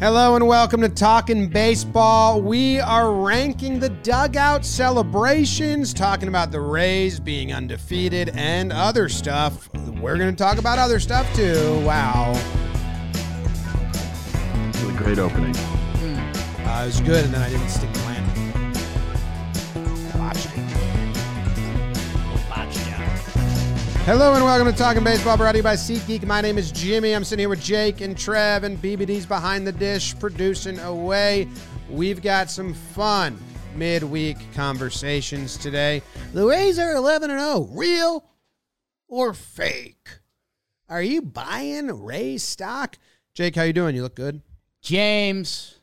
Hello and welcome to Talking Baseball. We are ranking the dugout celebrations, talking about the Rays being undefeated and other stuff. We're going to talk about other stuff too. Wow. It was a great opening. Uh, it was good, and then I didn't stick the landing. Hello and welcome to Talking Baseball, brought to you by SeatGeek. My name is Jimmy. I'm sitting here with Jake and Trev, and BBD's behind the dish, producing away. We've got some fun midweek conversations today. The Rays are 11 and 0. Real or fake? Are you buying Rays stock? Jake, how you doing? You look good. James,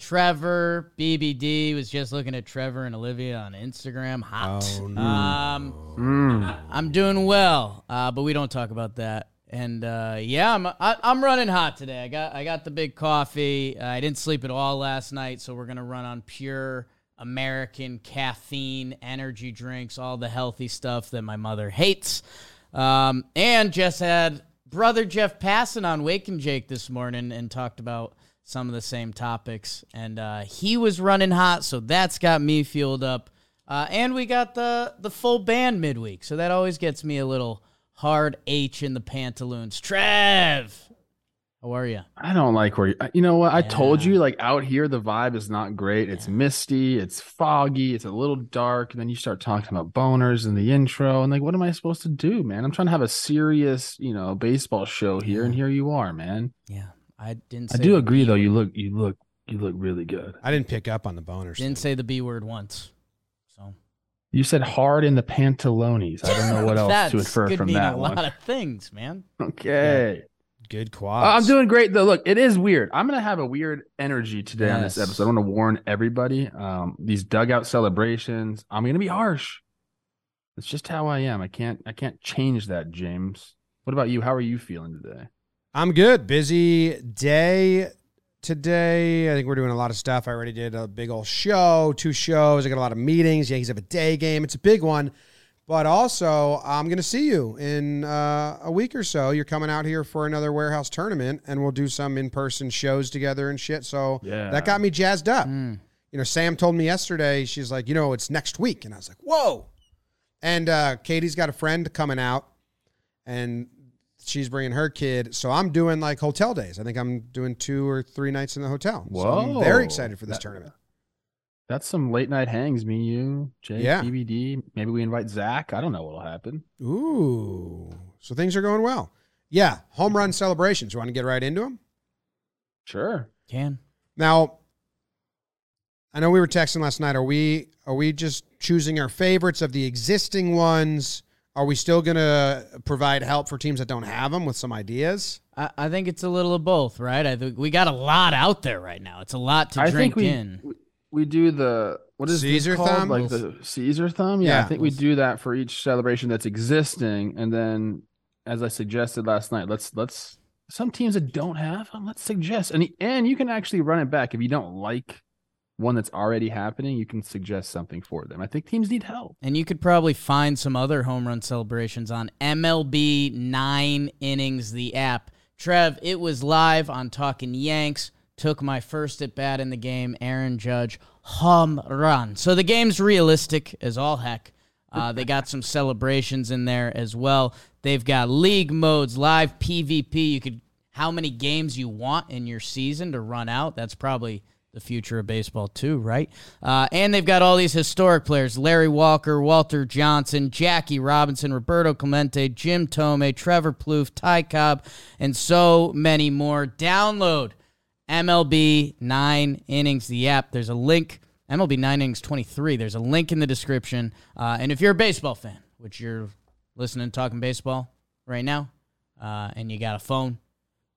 Trevor, BBD was just looking at Trevor and Olivia on Instagram. Hot. Oh, no. Um, Mm. I'm doing well, uh, but we don't talk about that. And uh, yeah, I'm I, I'm running hot today. I got I got the big coffee. Uh, I didn't sleep at all last night, so we're gonna run on pure American caffeine energy drinks, all the healthy stuff that my mother hates. Um, and just had brother Jeff Passan on Wake and Jake this morning and talked about some of the same topics. And uh, he was running hot, so that's got me fueled up. Uh, and we got the the full band midweek, so that always gets me a little hard H in the pantaloons. Trev, how are you? I don't like where you, you know what? I told you, like out here, the vibe is not great. It's misty, it's foggy, it's a little dark. And then you start talking about boners in the intro. And like, what am I supposed to do, man? I'm trying to have a serious, you know, baseball show here. And here you are, man. Yeah, I didn't. I do agree, B though. word. You look, you look, you look really good. I didn't pick up on the boners. didn't say the B word once. So You said hard in the pantalones. I don't know what else to infer could from mean that a one. lot of things, man. Okay. Good Uh, quads. I'm doing great though. Look, it is weird. I'm gonna have a weird energy today on this episode. I want to warn everybody. Um, these dugout celebrations. I'm gonna be harsh. It's just how I am. I can't. I can't change that, James. What about you? How are you feeling today? I'm good. Busy day today. I think we're doing a lot of stuff. I already did a big old show, two shows. I got a lot of meetings. Yankees have a day game. It's a big one. But also, I'm going to see you in uh, a week or so. You're coming out here for another warehouse tournament, and we'll do some in person shows together and shit. So Yeah. that got me jazzed up. Mm. You know, Sam told me yesterday, she's like, you know, it's next week. And I was like, whoa. And uh, Katie's got a friend coming out, and she's bringing her kid. So I'm doing like hotel days. I think I'm doing two or three nights in the hotel. So I'm very excited for this That- tournament. That's some late night hangs. Me, you, Jake, Yeah. BBD. Maybe we invite Zach. I don't know what'll happen. Ooh. So things are going well. Yeah. Home run celebrations. You want to get right into them? Sure. Can Now, I know we were texting last night. Are we are we just choosing our favorites of the existing ones? Are we still going to provide help for teams that don't have them with some ideas? I, I think it's a little of both, right? I think we got a lot out there right now. It's a lot to I drink think we, in. we we do the what is this Caesar called? thumb? Like the Caesar thumb. Yeah, Yeah. I think we do that for each celebration that's existing, and then, as I suggested last night, let's let's some teams that don't have them, let's suggest, and and you can actually run it back if you don't like one that's already happening. You can suggest something for them. I think teams need help. And you could probably find some other home run celebrations on MLB Nine Innings, the app. Trev, it was live on Talking Yanks. Took my first at bat in the game. Aaron Judge, home run. So the game's realistic as all heck. Uh, they got some celebrations in there as well. They've got league modes, live PvP. You could how many games you want in your season to run out. That's probably the future of baseball too, right? Uh, and they've got all these historic players: Larry Walker, Walter Johnson, Jackie Robinson, Roberto Clemente, Jim Thome, Trevor Plouffe, Ty Cobb, and so many more. Download MLB Nine Innings, the app. There's a link. MLB Nine Innings 23. There's a link in the description. Uh, and if you're a baseball fan, which you're listening to talking baseball right now, uh, and you got a phone,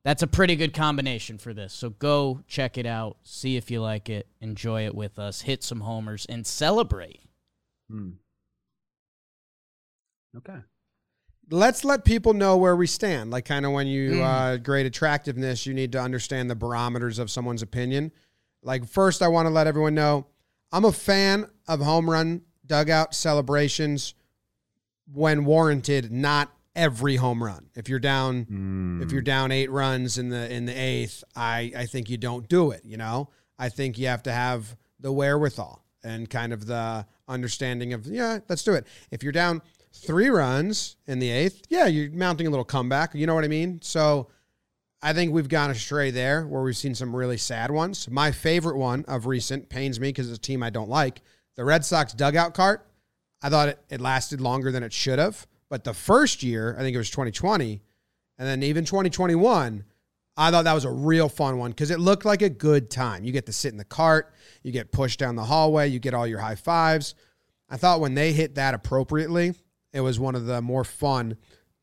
that's a pretty good combination for this. So go check it out, see if you like it, enjoy it with us, hit some homers, and celebrate. Hmm. Okay. Let's let people know where we stand. Like kind of when you Mm. uh, grade attractiveness, you need to understand the barometers of someone's opinion. Like first, I want to let everyone know I'm a fan of home run dugout celebrations when warranted, not every home run. If you're down Mm. if you're down eight runs in the in the eighth, I I think you don't do it. You know, I think you have to have the wherewithal and kind of the understanding of yeah, let's do it. If you're down three runs in the eighth, yeah, you're mounting a little comeback. You know what I mean? So I think we've gone astray there where we've seen some really sad ones. My favorite one of recent pains me because it's a team I don't like. The Red Sox dugout cart. I thought it, it lasted longer than it should have. But the first year, I think it was 2020, and then even 2021, I thought that was a real fun one because it looked like a good time. You get to sit in the cart, you get pushed down the hallway, you get all your high fives. I thought when they hit that appropriately, it was one of the more fun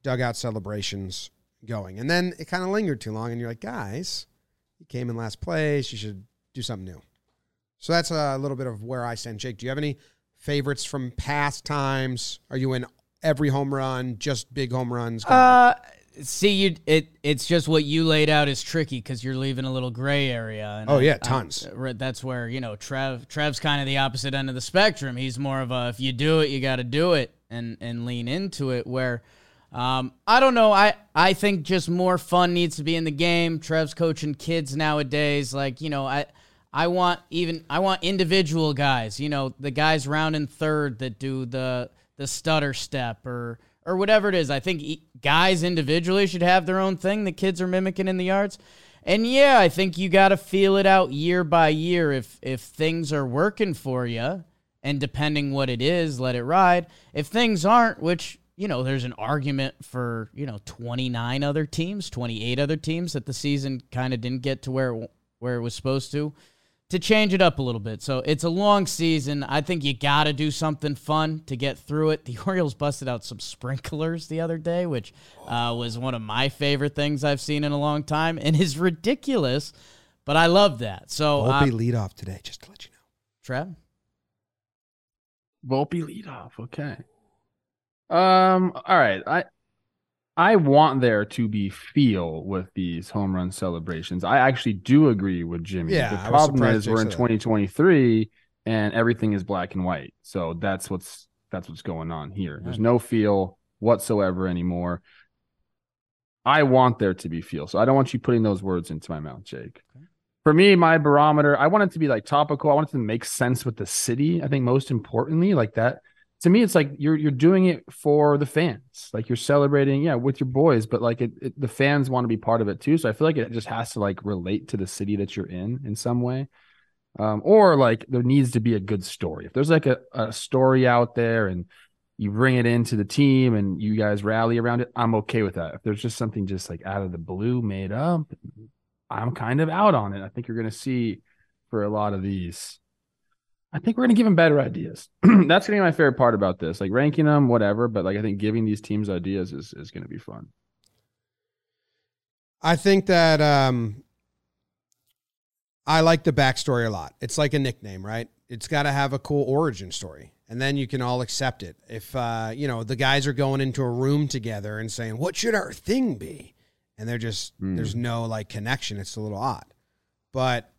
dugout celebrations going. And then it kind of lingered too long, and you're like, guys, you came in last place. You should do something new. So that's a little bit of where I stand. Jake, do you have any favorites from past times? Are you in every home run, just big home runs? Uh, see, you it it's just what you laid out is tricky because you're leaving a little gray area. And Oh, I- yeah, I- tons. right, that's where you know Trev. Trev's kind of the opposite end of the spectrum. He's more of a if you do it, you got to do it and and lean into it. Where um, I don't know. I I think just more fun needs to be in the game. Trev's coaching kids nowadays. Like you know, I I want even I want individual guys. You know, the guys rounding third that do the the stutter step or or whatever it is. I think guys individually should have their own thing the kids are mimicking in the yards. And yeah, I think you got to feel it out year by year if if things are working for you and depending what it is, let it ride. If things aren't, which you know, there's an argument for, you know, 29 other teams, 28 other teams that the season kind of didn't get to where where it was supposed to to change it up a little bit. So it's a long season. I think you got to do something fun to get through it. The Orioles busted out some sprinklers the other day, which uh, was one of my favorite things I've seen in a long time and is ridiculous, but I love that. So, Volpe uh, lead off today, just to let you know. Trev? Volpe leadoff. Okay. Um. All right. I I want there to be feel with these home run celebrations. I actually do agree with Jimmy. Yeah, the problem is we're in 2023 and everything is black and white. So that's what's that's what's going on here. There's no feel whatsoever anymore. I want there to be feel. So I don't want you putting those words into my mouth, Jake. For me, my barometer, I want it to be like topical. I want it to make sense with the city. I think most importantly, like that. To me, it's like you're you're doing it for the fans. Like you're celebrating, yeah, with your boys, but like it, it the fans want to be part of it too. So I feel like it just has to like relate to the city that you're in in some way. Um, or like there needs to be a good story. If there's like a, a story out there and you bring it into the team and you guys rally around it, I'm okay with that. If there's just something just like out of the blue made up, I'm kind of out on it. I think you're going to see for a lot of these. I think we're going to give them better ideas. That's going to be my favorite part about this. Like ranking them, whatever, but like I think giving these teams ideas is is going to be fun. I think that um, I like the backstory a lot. It's like a nickname, right? It's got to have a cool origin story, and then you can all accept it. If uh, you know the guys are going into a room together and saying, "What should our thing be?" and they're just Mm. there's no like connection. It's a little odd, but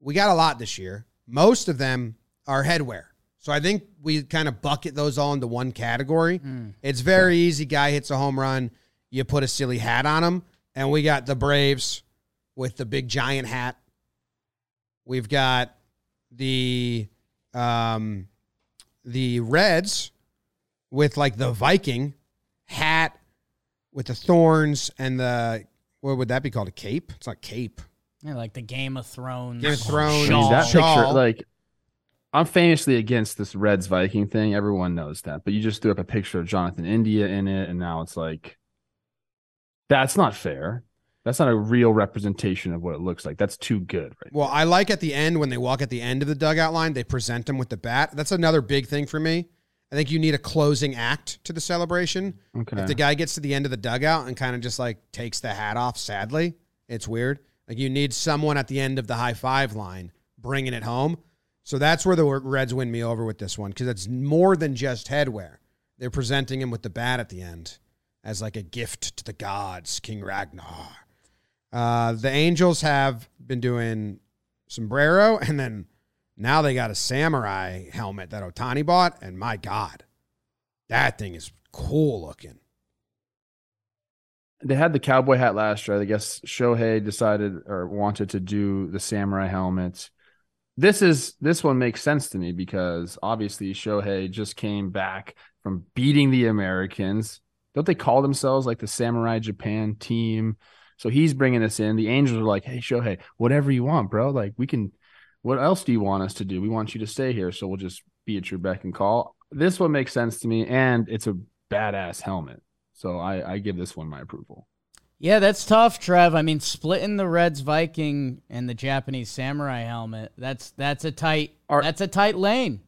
we got a lot this year. Most of them are headwear, so I think we kind of bucket those all into one category. It's very easy. Guy hits a home run, you put a silly hat on him, and we got the Braves with the big giant hat. We've got the um, the Reds with like the Viking hat with the thorns and the what would that be called? A cape? It's not cape. Yeah, like the Game of Thrones. Game of Thrones. I mean, that Shaw. picture, like, I'm famously against this Reds Viking thing. Everyone knows that, but you just threw up a picture of Jonathan India in it, and now it's like, that's not fair. That's not a real representation of what it looks like. That's too good, right? Well, I like at the end when they walk at the end of the dugout line, they present them with the bat. That's another big thing for me. I think you need a closing act to the celebration. Okay. If the guy gets to the end of the dugout and kind of just like takes the hat off, sadly, it's weird. Like you need someone at the end of the high five line bringing it home. So that's where the Reds win me over with this one because it's more than just headwear. They're presenting him with the bat at the end as like a gift to the gods, King Ragnar. Uh, the Angels have been doing sombrero, and then now they got a samurai helmet that Ohtani bought, and my God, that thing is cool looking. They had the cowboy hat last year. I guess Shohei decided or wanted to do the samurai helmet. This is this one makes sense to me because obviously Shohei just came back from beating the Americans. Don't they call themselves like the Samurai Japan team? So he's bringing us in. The Angels are like, "Hey Shohei, whatever you want, bro. Like we can. What else do you want us to do? We want you to stay here, so we'll just be at your beck and call." This one makes sense to me, and it's a badass helmet. So I, I give this one my approval. Yeah, that's tough, Trev. I mean, splitting the Reds Viking and the Japanese samurai helmet, that's that's a tight Are- that's a tight lane.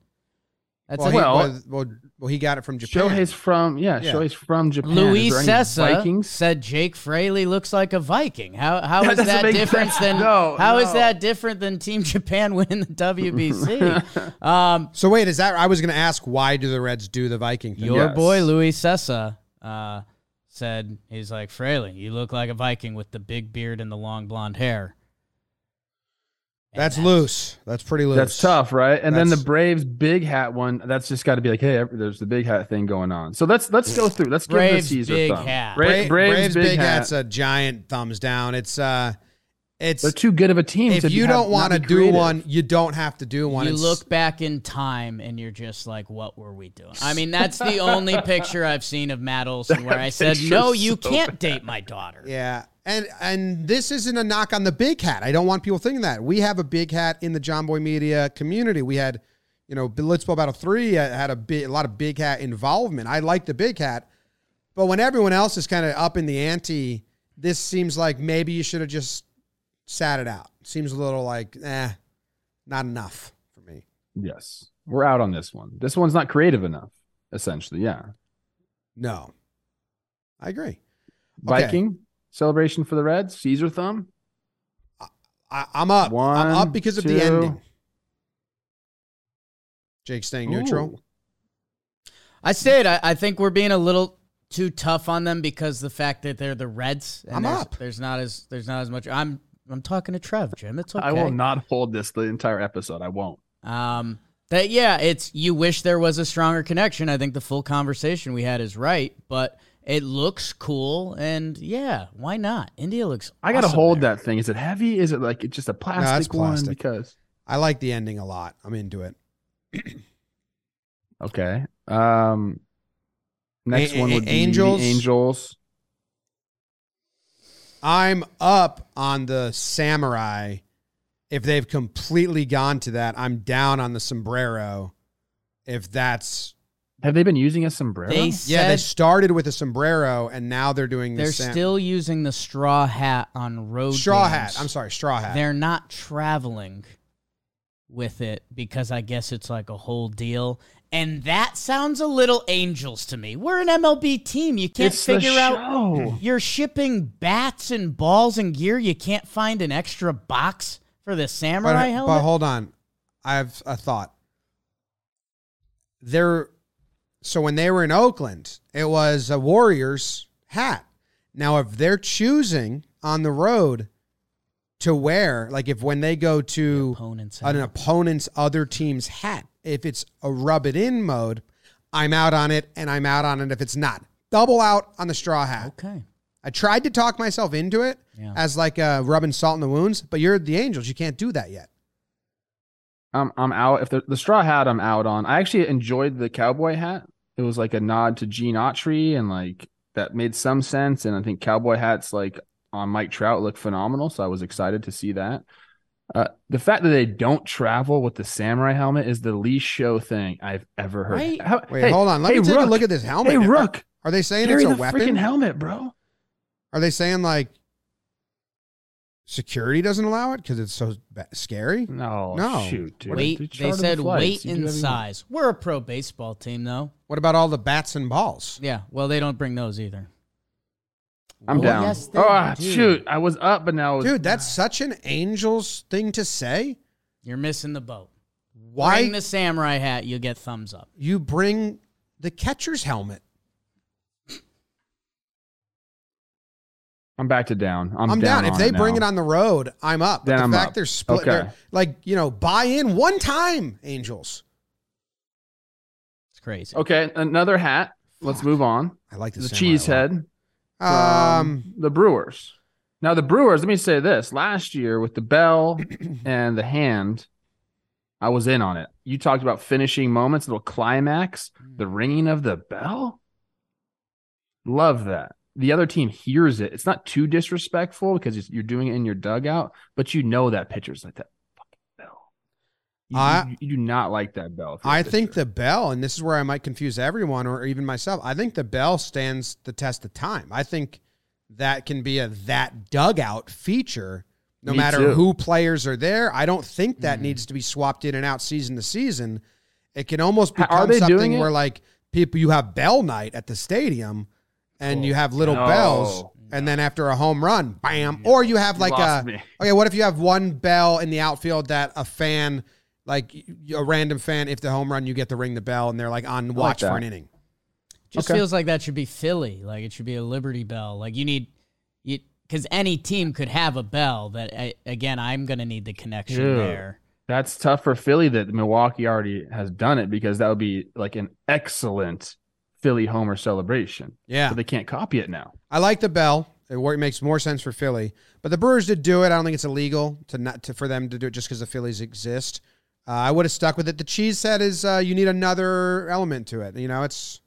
That's Well, a, he, Well- well, well, well, he got it from Japan. Shohei's from yeah, Yeah. Shohei's from Japan. Luis Is Cessa Vikings. said Jake Fraley looks like a Viking. How how That is that make different than No, how is no. that different than Team Japan winning the WBC? um, so wait, is that? I was going to ask why do the Reds do the Viking thing? your Yes. boy Luis Cessa uh, said he's like Fraley. You look like a Viking with the big beard and the long blonde hair. And That's loose. That's pretty loose. That's tough, right? And then the Braves big hat one. That's just got to be like, hey, there's the big hat thing going on. So let's let's go through. Let's give Braves the Caesar big thumb. hat. Bra- Bra- Braves, Braves, big, big, hat. hat's a giant thumbs down. It's uh, it's They're too good of a team. if to you have- don't want to do creative. one, you don't have to do one. You It's- look back in time and you're just like, what were we doing? I mean, that's the only picture I've seen of Matt Olson where I said, no, you so can't bad. date my daughter. Yeah. And and this isn't a knock on the big hat. I don't want people thinking that. We have a big hat in the Jomboy Media community. We had, you know, Let's Blitzball Battle 3 uh, had a big a lot of big hat involvement. I like the big hat. But when everyone else is kind of up in the ante, this seems like maybe you should have just sat it out. Seems a little like, eh, not enough for me. Yes, we're out on this one. This one's not creative enough. Essentially, yeah. No. I agree. Viking celebration for the Reds. Caesar thumb. I, I'm up. I'm up because of the ending. Jake staying neutral. Ooh. I said, I, I think we're being a little too tough on them because the fact that they're the Reds. And I'm there's, up. There's not as there's not as much. I'm I'm talking to Trev, Jim. It's okay. I will not hold this the entire episode. I won't. Um, that yeah, it's you wish there was a stronger connection. I think the full conversation we had is right, but it looks cool, and yeah, why not? India looks. I gotta awesome hold there. that thing. Is it heavy? Is it like it's just a plastic, one? plastic. Because I like the ending a lot. I'm into it. okay. Um, next A- one a- would be Angels. the Angels. I'm up on the samurai. If they've completely gone to that, I'm down on the sombrero. If that's Have they been using a sombrero? They yeah, they started with a sombrero and now they're doing the they're sam- still using the straw hat on road. straw games. hat. I'm sorry, straw hat. They're not traveling with it because I guess it's like a whole deal. And that sounds a little angels to me. We're an MLB team. You can't it's figure out. You're shipping bats and balls and gear. You can't find an extra box for the samurai but helmet. But hold on, I have a thought. They're so when they were in Oakland, it was a Warriors hat. Now, if they're choosing on the road to wear, like if when they go to an opponent's other team's hat. If it's a rub it in mode, I'm out on it and I'm out on it if it's not. Double out on the straw hat. Okay. I tried to talk myself into it Yeah. as like uh, rubbing salt in the wounds, but you're the Angels. You can't do that yet. I'm I'm out. If the the straw hat, I'm out on. I actually enjoyed the cowboy hat. It was like a nod to Gene Autry, and like that made some sense. And I think cowboy hats like on Mike Trout look phenomenal. So I was excited to see that. Uh, the fact that they don't travel with the samurai helmet is the least show thing I've ever heard. Right? How- Wait, hey, hold on. Let hey, me take Rook. a look at this helmet. Hey, Rook, Are they saying carry it's a the weapon? freaking helmet, bro. Are they saying like security doesn't allow it because it's so ba- scary? No, No. shoot, dude. Weight. They They the said weight and whatever you want. size. We're a pro baseball team, though. What about all the bats and balls? Yeah. Well, they don't bring those either. I'm Oh, down. yes, they oh, do. shoot. I was up, but now Dude, that's such an Angels thing to say. You're missing the boat. Why Bring the samurai hat. You get thumbs up. you bring the catcher's helmet? I'm back to down. I'm, I'm, down. If on they it bring now. it on the road, I'm up. But Then the I'm fact up. they're split, Okay. they're- like you know, buy in one time, Angels. It's crazy. Okay, another hat. Let's move on. I like the, The samurai cheese a lot. head. Um, the Brewers. Now the Brewers, let me say this: last year with the bell and the hand, I was in on it. You talked about finishing moments, little climax, the ringing of the bell. Love that. The other team hears it. It's not too disrespectful because you're doing it in your dugout, but you know that pitcher's like that. You, I- you- you do not like that bell. if you're a I think pitcher. the bell, and this is where I might confuse everyone or even myself. I think the bell stands the test of time. I think that can be a that dugout feature, no Me matter too. who players are there. I don't think that Mm. needs to be swapped in and out season to season. It can almost Ha- are become something where like people you have bell night at the stadium, and you have little No. bells, and then after a home run, bam, or you have like lost a me. Okay, what if you have one bell in the outfield that a fan, like a random fan, if the home run, you get to ring the bell and they're like on watch for an inning. Just Okay. feels like that should be Philly. Like it should be a Liberty Bell. Like you need you because any team could have a bell. That I, again, I'm gonna need the connection Dude. there. That's tough for Philly that Milwaukee already has done it because that would be like an excellent Philly homer celebration. Yeah, But they can't copy it now. I like the bell. It, it makes more sense for Philly, but the Brewers did do it. I don't think it's illegal to not to, for them to do it just because the Phillies exist. Uh, I would have stuck with it. The cheese set is uh, you need another element to it. You know, it's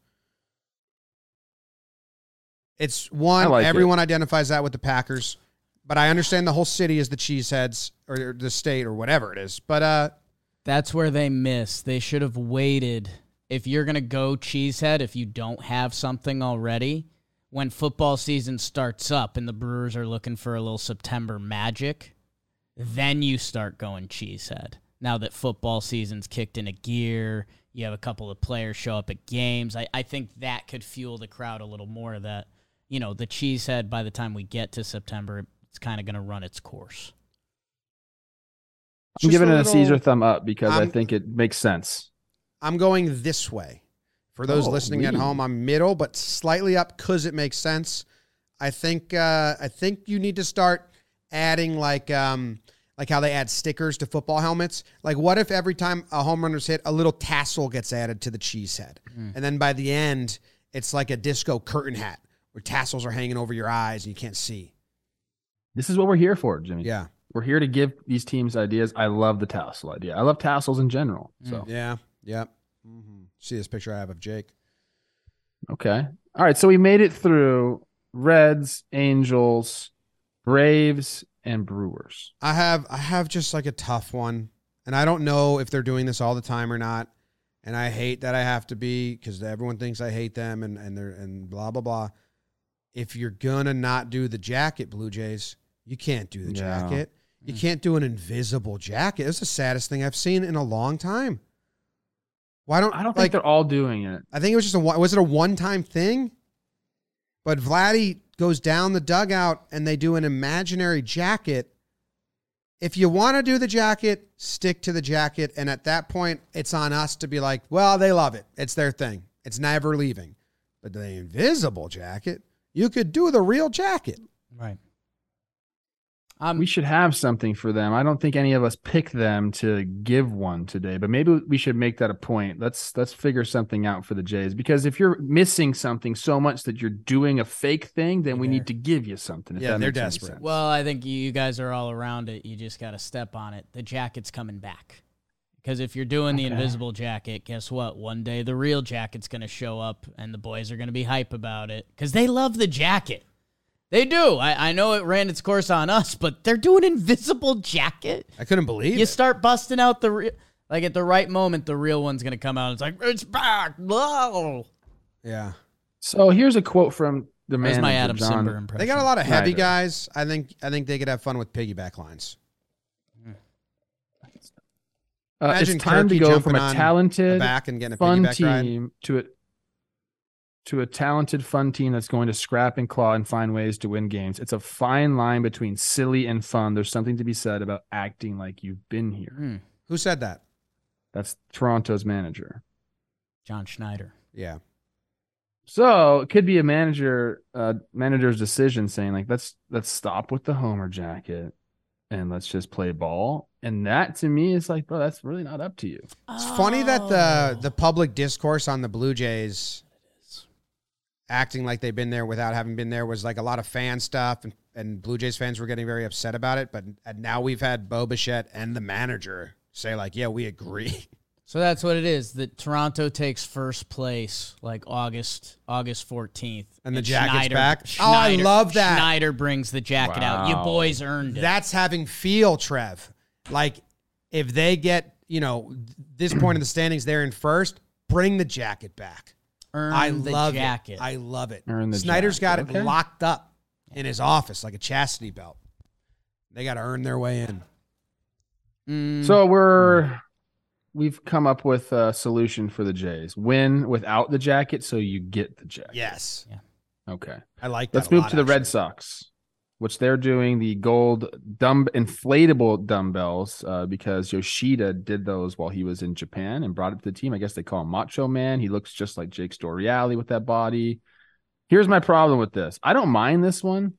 it's one. I like it. everyone identifies that with the Packers, but I understand the whole city is the cheeseheads or the state or whatever it is. But uh, That's where they miss. They should have waited. If you're gonna go cheesehead, if you don't have something already, when football season starts up and the Brewers are looking for a little September magic, then you start going cheesehead. Now that football season's kicked into gear, you have a couple of players show up at games. I, I think that could fuel the crowd a little more. That you know the cheesehead by the time we get to September, it's kind of gonna run its course. I'm just giving a it a little- Caesar thumb up because I I'm- think it makes sense. I'm going this way. For those Oh, listening at home, I'm middle, but slightly up because it makes sense. I think uh, I think you need to start adding like um, like how they add stickers to football helmets. Like, what if every time a home runner's hit, a little tassel gets added to the cheese head, Hmm. and then by the end, it's like a disco curtain hat where tassels are hanging over your eyes and you can't see. This is what we're here for, Jimmy. Yeah, We're here to give these teams ideas. I love the tassel idea. I love tassels in general. So yeah, yeah. hmm See this picture I have of Jake. okay. All right. So we made it through Reds, Angels, Braves, and Brewers. I have I have just like a tough one, and I don't know if they're doing this all the time or not. And I hate that I have to be because everyone thinks I hate them and and they're and blah blah blah. If you're gonna not do the jacket, Blue Jays, you can't do the Yeah. jacket. You mm. can't do an invisible jacket. It's the saddest thing I've seen in a long time. Why don't I don't like? think they're all doing it. I think it was just a one- was it a one time thing? But Vladdy goes down the dugout and they do an imaginary jacket. If you want to do the jacket, stick to the jacket. And at that point, it's on us to be like, well, they love it. It's their thing. It's never leaving. But the invisible jacket, you could do the real jacket. Right. Um, We should have something for them. I don't think any of us picked them to give one today, but maybe we should make that a point. Let's let's figure something out for the Jays because if you're missing something so much that you're doing a fake thing, then we need to give you something. Yeah, they're desperate. Well, I think you guys are all around it. You just got to step on it. The jacket's coming back. Because if you're doing the Okay. invisible jacket, guess what? One day the real jacket's going to show up and the boys are going to be hype about it because they love the jacket. They do. I, I know it ran its course on us, but they're doing invisible jacket. I couldn't believe You it. start busting out the real, like at the right moment, the real one's going to come out. It's like, it's back. Whoa. Yeah. so here's a quote from the Where's my Adam John. Simber impression? They got a lot of heavy Schneider. guys. I think I think they could have fun with piggyback lines. Uh, Imagine it's time Kirky to go jumping from a on talented, Back and getting a fun piggyback ride. team to a to a talented, fun team that's going to scrap and claw and find ways to win games. It's a fine line between silly and fun. There's something to be said about acting like you've been here. Hmm. Who said that? That's Toronto's manager. John Schneider. Yeah. So it could be a manager uh manager's decision saying like let's let's stop with the homer jacket and let's just play ball. And that to me is like, bro, that's really not up to you. It's funny that the Oh. the public discourse on the Blue Jays acting like they've been there without having been there was like a lot of fan stuff, and, and Blue Jays fans were getting very upset about it. But and now we've had Bo Bichette and the manager say like, "Yeah, we agree." So that's what it is. That Toronto takes first place like August August fourteenth, And the jacket's back? Oh, I love that. Schneider brings the jacket out. You boys earned it. That's having feel, Trev. Like if they get you know this point in the standings, they're in first. Bring the jacket back. Earn I the love jacket. it. I love it. Earn the Schneider's got jacket. it locked up in his office like a chastity belt. They got to earn their way in. Mm, So we're we've come up with a solution for the Jays. Win without the jacket, so you get the jacket. Yes, Yeah. Okay. I like that. Let's a move lot, to the Red. Sox, which they're doing the gold dumb inflatable dumbbells uh, because Yoshida did those while he was in Japan and brought it to the team. I guess they call him Macho Man. He looks just like Jake Storiale with that body. Here's my problem with this. I don't mind this one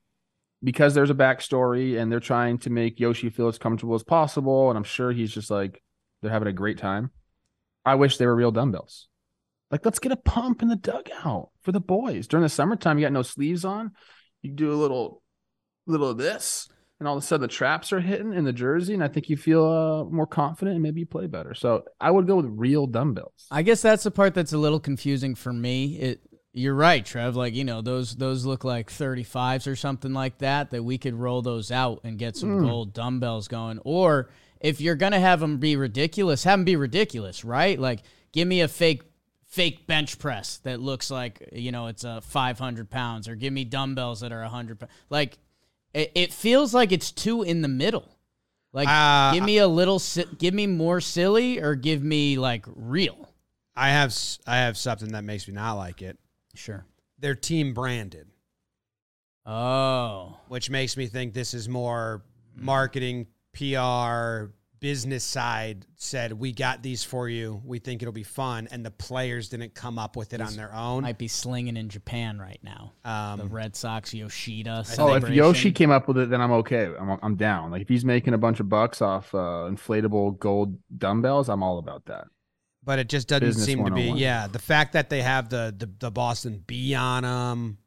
because there's a backstory and they're trying to make Yoshi feel as comfortable as possible. And I'm sure he's just like they're having a great time. I wish they were real dumbbells. Like, let's get a pump in the dugout for the boys. During the summertime, you got no sleeves on. You do a little, little of this, and all of a sudden the traps are hitting in the jersey, and I think you feel uh, more confident and maybe you play better. So I would go with real dumbbells. I guess that's the part that's a little confusing for me. It you're right, Trev. Like, you know, those those look like 35s or something like that that we could roll those out and get some Mm. gold dumbbells going. Or if you're going to have them be ridiculous, have them be ridiculous, right? Like give me a fake fake bench press that looks like, you know, it's a 500 pounds or give me dumbbells that are 100 pounds. Like it, it feels like it's two in the middle. Like Uh, give me a little give me more silly or give me like real. I have I have something that makes me not like it. Sure. They're team branded, Oh. which makes me think this is more marketing, PR, business side said we got these for you. We think it'll be fun, and the players didn't come up with it on their own. Might be slinging in Japan right now. the Um, Red Sox Yoshida. Oh, if. Yoshi came up with it, then I'm okay. I'm, I'm down. Like if he's making a bunch of bucks off uh, inflatable gold dumbbells, I'm all about that. but it just doesn't Business seem to be. Yeah, the fact that they have the the, the Boston B on them.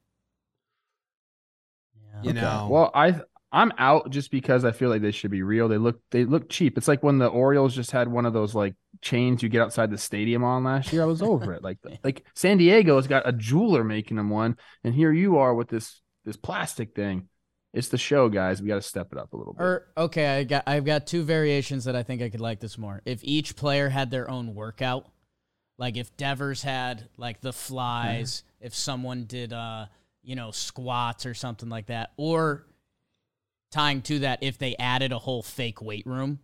Yeah. You know, Well, I I'm out just because I feel like they should be real. They look they look cheap. It's like when the Orioles just had one of those like chains you get outside the stadium on last year. I was over it. Like like San Diego's got a jeweler making them one, and here you are with this this plastic thing. It's the show, guys. We got to step it up a little bit. Or okay, I got I've got two variations that I think I could like this more. If each player had their own workout, like if Devers had like the flies, if someone did uh you know squats or something like that, or tying to that if they added a whole fake weight room.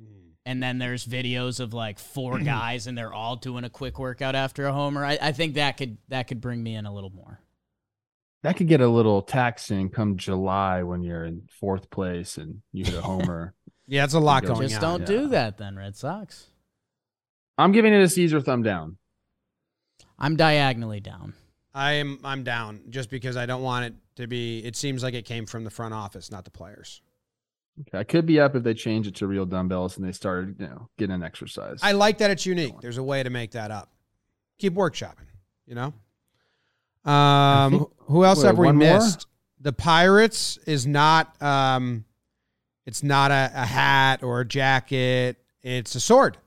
Hmm. And then there's videos of like four guys and they're all doing a quick workout after a homer. I, I think that could that could bring me in a little more. that could get a little taxing come July when you're in fourth place and you hit a homer. yeah, it's a lot Just going Just on. don't yeah. do that then, Red Sox. I'm giving it a Caesar thumb down. I'm diagonally down. I'm I'm down just because I don't want it to be. It seems like it came from the front office, not the players. Okay, I could be up if they change it to real dumbbells and they started, you know, getting an exercise. I like that it's unique. There's a way to make that up. Keep workshopping. You know. Um, think- who else wait, have we one more? missed? The Pirates is not. Um, it's not a, a hat or a jacket. It's a sword.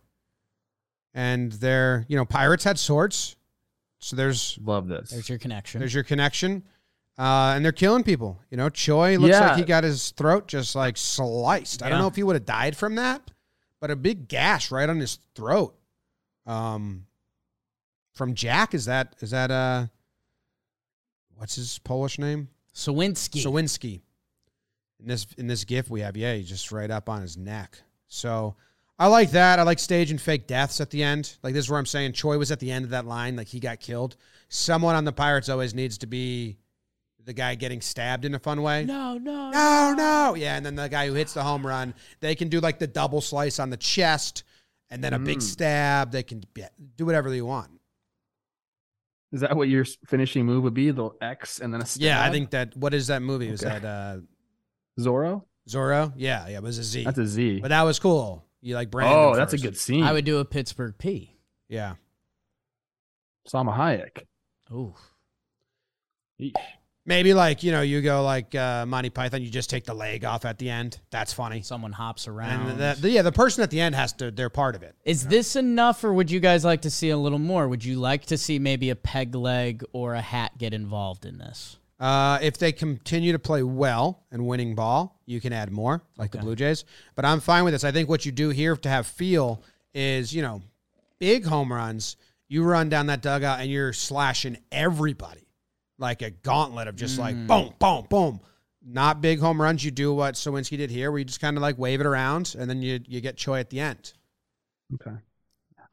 And they're, you know, Pirates had swords. So there's love this. There's your connection. There's your connection. Uh, and they're killing people. You know, Choi looks Yeah. like he got his throat just like sliced. I don't know if he would have died from that, but a big gash right on his throat. Um, from Jack, is that is that uh, what's his Polish name? Suwinski. Suwinski. In this in this gif we have, yeah, he's just right up on his neck. So I like that. I like staging fake deaths at the end. Like this is where I'm saying Choi was at the end of that line, like he got killed. Someone on the Pirates always needs to be the guy getting stabbed in a fun way. no, no, No, no. Yeah, and then the guy who hits the home run, they can do like the double slice on the chest and then a big Mm. stab. They can do whatever they want. Is that what your finishing move would be? The X and then a stab? Yeah, I think that what is that movie? Was Okay. that uh Zorro. Zorro? Yeah, yeah, it was a Z. That's a Z. But that was cool. You like Brandon. oh, that's a good scene. I would do a Pittsburgh P. Yeah. Salma Hayek. Ooh. Yeesh. Maybe like you know you go like uh, Monty Python, you just take the leg off at the end. That's funny. Someone hops around. And the, the, yeah, the person at the end has to. They're part of it. Is this enough, or would you guys like to see a little more? Would you like to see maybe a peg leg or a hat get involved in this? Uh, if they continue to play well and winning ball, you can add more, like the Blue Jays. But I'm fine with this. I think what you do here to have feel is, you know, big home runs. You run down that dugout and you're slashing everybody like a gauntlet of just like boom, boom, boom. Not big home runs. You do what Suwinski did here, where you just kind of like wave it around and then you you get Choi at the end. Okay.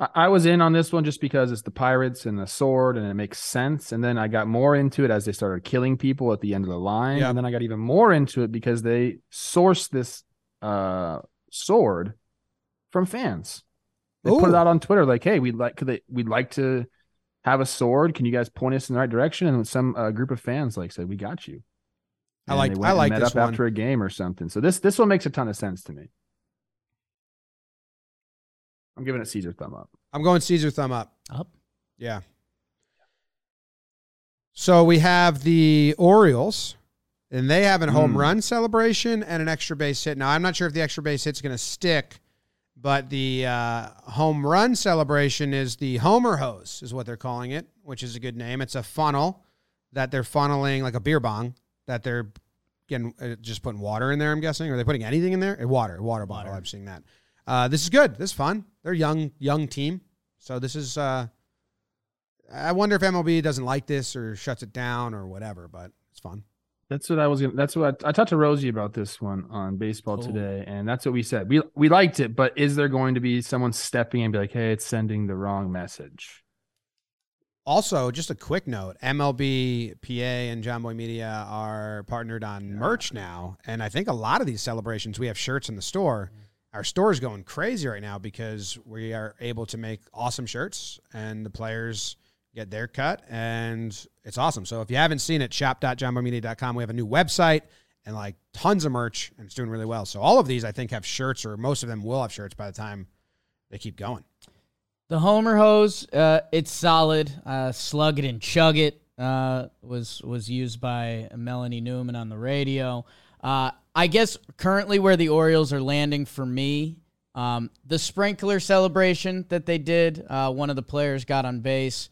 I, I was in on this one just because it's the Pirates and the sword and it makes sense. And then I got more into it as they started killing people at the end of the line. Yeah. And then I got even more into it because they sourced this uh sword from fans. They put it out on Twitter like, hey, we'd like could they we'd like to have a sword. Can you guys point us in the right direction? And some uh, group of fans like said, we got you. I And like- I went and like met this up one. after a game or something. So this this one makes a ton of sense to me. I'm giving it Caesar thumb up. I'm going Caesar thumb up. Up. Yeah. So we have the Orioles, and they have a home Mm. run celebration and an extra base hit. Now, I'm not sure if the extra base hit's going to stick, but the uh, home run celebration is the Homer hose, is what they're calling it, which is a good name. It's a funnel that they're funneling, like a beer bong, that they're getting uh, just putting water in there. I'm guessing, are they putting anything in there? Water, a water bottle. Water. I'm seeing that. Uh, this is good. This is fun. They're young, young team. So this is. Uh, I wonder if MLB doesn't like this or shuts it down or whatever, but it's fun. That's what I was gonna. That's what I, I talked to Rosie about this one on baseball Cool. today, and that's what we said. We we liked it, but is there going to be someone stepping in and be like, "Hey, it's sending the wrong message"? Also, just a quick note: MLB, PA, and Jomboy Media are partnered on merch now, and I think a lot of these celebrations we have shirts in the store. Our store is going crazy right now because we are able to make awesome shirts, and the players get their cut, and it's awesome. So if you haven't seen it, shop.jomboymedia.com. We have a new website and like tons of merch, and it's doing really well. So all of these, I think, have shirts, or most of them will have shirts by the time they keep going. The Homer hose, uh, it's solid. Uh, slug it and chug it uh, was was used by Melanie Newman on the radio. Uh, I guess currently where the Orioles are landing for me, um, the sprinkler celebration that they did. Uh, one of the players got on base.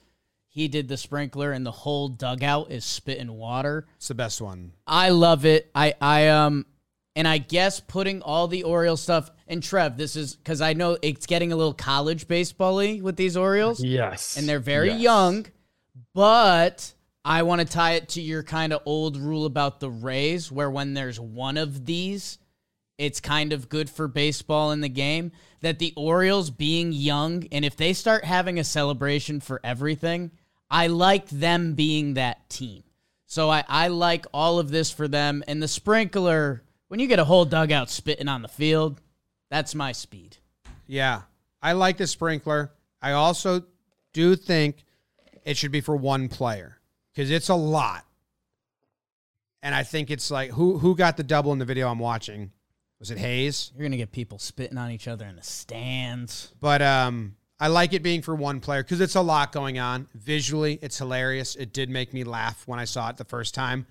He did the sprinkler, and the whole dugout is spitting water. It's the best one. I love it. I I um and I guess putting all the Orioles stuff and Trev, this is because I know it's getting a little college baseball-y with these Orioles, Yes, and they're very Yes. young. But I want to tie it to your kind of old rule about the Rays, where when there's one of these, it's kind of good for baseball in the game. That the Orioles being young, and if they start having a celebration for everything, I like them being that team. So I, I like all of this for them. And the sprinkler, when you get a whole dugout spitting on the field, that's my speed. Yeah. I like the sprinkler. I also do think it should be for one player because it's a lot. And I think it's like who who got the double in the video I'm watching? Was it Hayes? You're gonna get people spitting on each other in the stands. But um I like it being for one player because it's a lot going on. Visually, it's hilarious. It did make me laugh when I saw it the first time.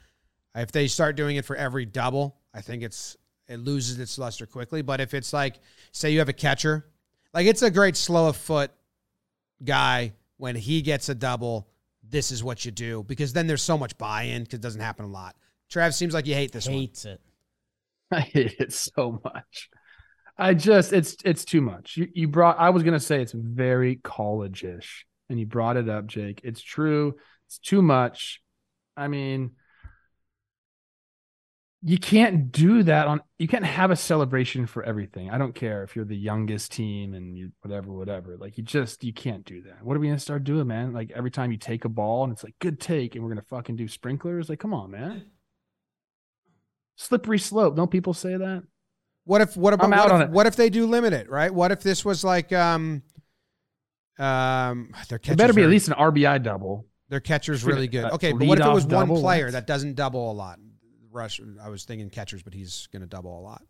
If they start doing it for every double, I think it's it loses its luster quickly. But if it's like, say you have a catcher, like it's a great slow of foot guy when he gets a double. This is what you do because then there's so much buy-in because it doesn't happen a lot. Trav seems like you hate this one. Hates it. I hate it so much. I just it's it's too much. You you brought I was gonna say it's very college-ish, and you brought it up, Jake. It's true. It's too much. I mean, you can't do that on you can't have a celebration for everything. I don't care if you're the youngest team and you whatever, whatever. Like you just you can't do that. What are we gonna start doing, man? Like every time you take a ball and it's like good take, and we're gonna fucking do sprinklers. Like, come on, man. Slippery slope. Don't people say that? What if what about what, if, what if they do limit it, right? What if this was like um um catchers better be are- at least an RBI double. their catcher's really good. Okay, but what if it was one double? player that doesn't double a lot? Rush I was thinking catchers, but he's gonna double a lot.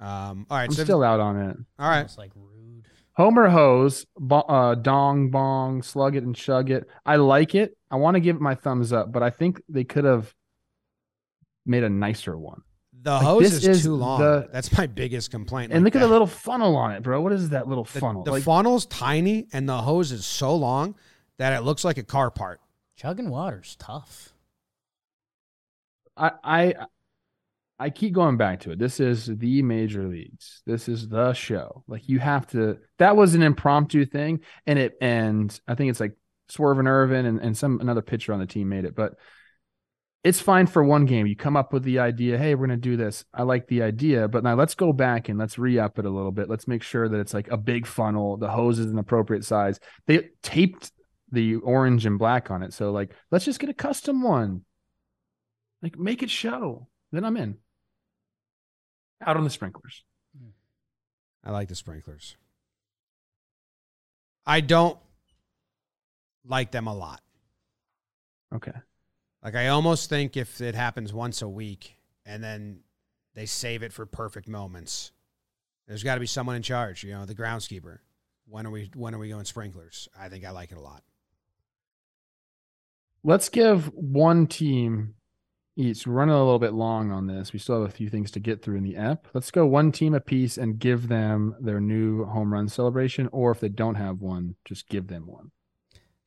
Um all right, I'm so still out on it. all right. Almost like rude. Homer hose, bo- uh, dong bong, slug it and chug it. I like it. I want to give it my thumbs up, but I think they could have made a nicer one. The Like, hose is, is too long. the- That's my biggest complaint. And Like look at the little funnel on it, bro. What is that little the, funnel? The Like, funnel's tiny and the hose is so long that it looks like a car part. Chugging water's tough. I, I I keep going back to it. This is the major leagues. This is the show. Like you have to. That was an impromptu thing, and it and I think it's like Swerve and Irvin and, and some another pitcher on the team made it, but it's fine for one game. You come up with the idea, hey, we're gonna do this. I like the idea, but now let's go back and let's re-up it a little bit. Let's make sure that it's like a big funnel. The hose is an appropriate size. They taped the orange and black on it, so like let's just get a custom one. Like make it show. Then I'm in. Out on the sprinklers. I like the sprinklers. I don't like them a lot. Okay. Like I almost think if it happens once a week and then they save it for perfect moments, there's got to be someone in charge. You know, the groundskeeper. When are we? When are we going sprinklers? I think I like it a lot. Let's give one team We're running a little bit long on this. We still have a few things to get through in the app. Let's go one team apiece and give them their new home run celebration, or if they don't have one, just give them one.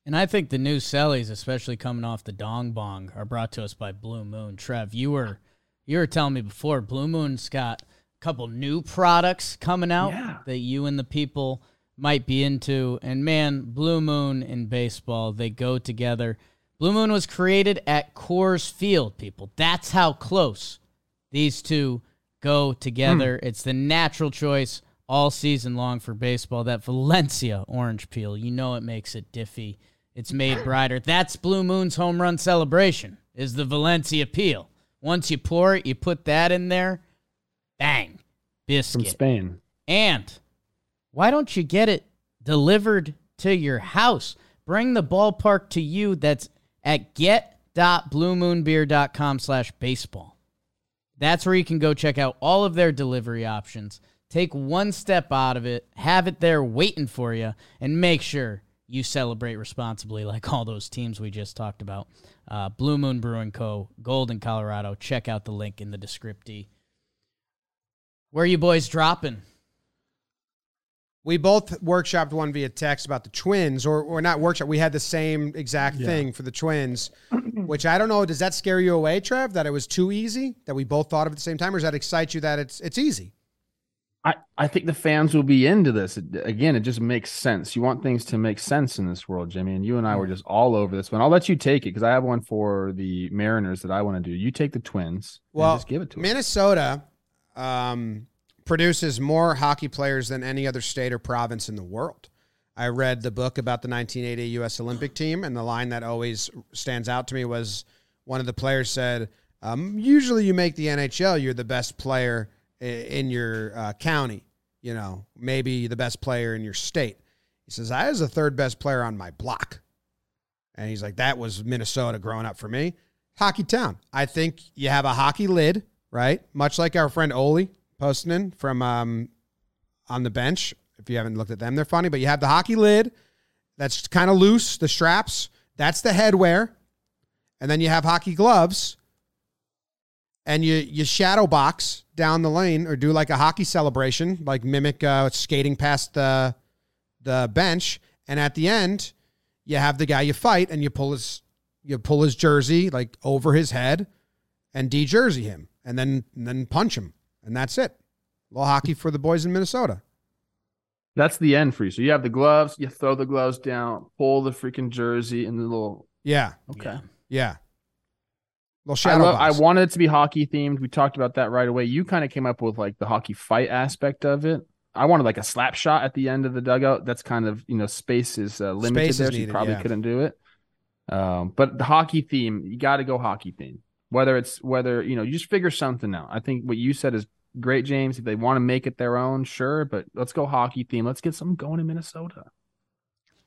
And I think the new sellies, especially coming off the Dong Bong, are brought to us by Blue Moon. Trev, you were you were telling me before Blue Moon's got a couple new products coming out Yeah. that you and the people might be into. And man, Blue Moon and baseball, they go together. Blue Moon was created at Coors Field, people. That's how close these two go together. Hmm. It's the natural choice all season long for baseball. That Valencia orange peel, you know it makes it diffy. It's made brighter. That's Blue Moon's home run celebration. Is the Valencia peel. Once you pour it, you put that in there. Bang. biscuit From Spain. And why don't you get it delivered to your house? Bring the ballpark to you. That's at get.bluemoonbeer.com slash baseball. That's where you can go check out all of their delivery options. Take one step out of it, have it there waiting for you, and make sure you celebrate responsibly like all those teams we just talked about. Uh, Blue Moon Brewing Co., Golden, Colorado. Check out the link in the descriptee. Where are you boys dropping? We both workshopped one via text about the twins, or or not workshop. We had the same exact Yeah. thing for the twins, which I don't know. Does that scare you away, Trev? That it was too easy? That we both thought of at the same time, or does that excite you that it's it's easy? I, I think the fans will be into this. Again, it just makes sense. You want things to make sense in this world, Jimmy. And you and I were just all over this one. I'll let you take it because I have one for the Mariners that I want to do. You take the Twins. and Well, just give it to us. Minnesota um, produces more hockey players than any other state or province in the world. I read the book about the 1980 U.S. Olympic team, and the line that always stands out to me was one of the players said, um, "Usually, you make the NHL, you're the best player in your uh, county. You know, maybe the best player in your state." He says, "I was the third best player on my block," and he's like, "That was Minnesota growing up for me." Hockey town. I think you have a hockey lid, right? Much like our friend Oli Postinen from um, on the bench. If you haven't looked at them, they're funny. But you have the hockey lid that's kind of loose, the straps. That's the headwear. And then you have hockey gloves. And you you shadow box down the lane or do like a hockey celebration, like mimic uh, skating past the the bench. And at the end, you have the guy you fight, and you pull his you pull his jersey like over his head, and de-jersey him, and then and then punch him, and that's it. A little hockey for the boys in Minnesota. That's the end for you. So you have the gloves, you throw the gloves down, pull the freaking jersey, and the little. Yeah, Okay. yeah. Little I, shadow. love, I wanted it to be hockey themed. We talked about that right away. You kind of came up with like the hockey fight aspect of it. I wanted like a slap shot at the end of the dugout. That's kind of you know space is uh, limited Space is there, so you probably yeah. couldn't do it. Um, but the hockey theme, you got to go hockey theme. Whether it's whether you know you just figure something out. I think what you said is great, James. If they want to make it their own, sure. But let's go hockey theme. Let's get something going in Minnesota.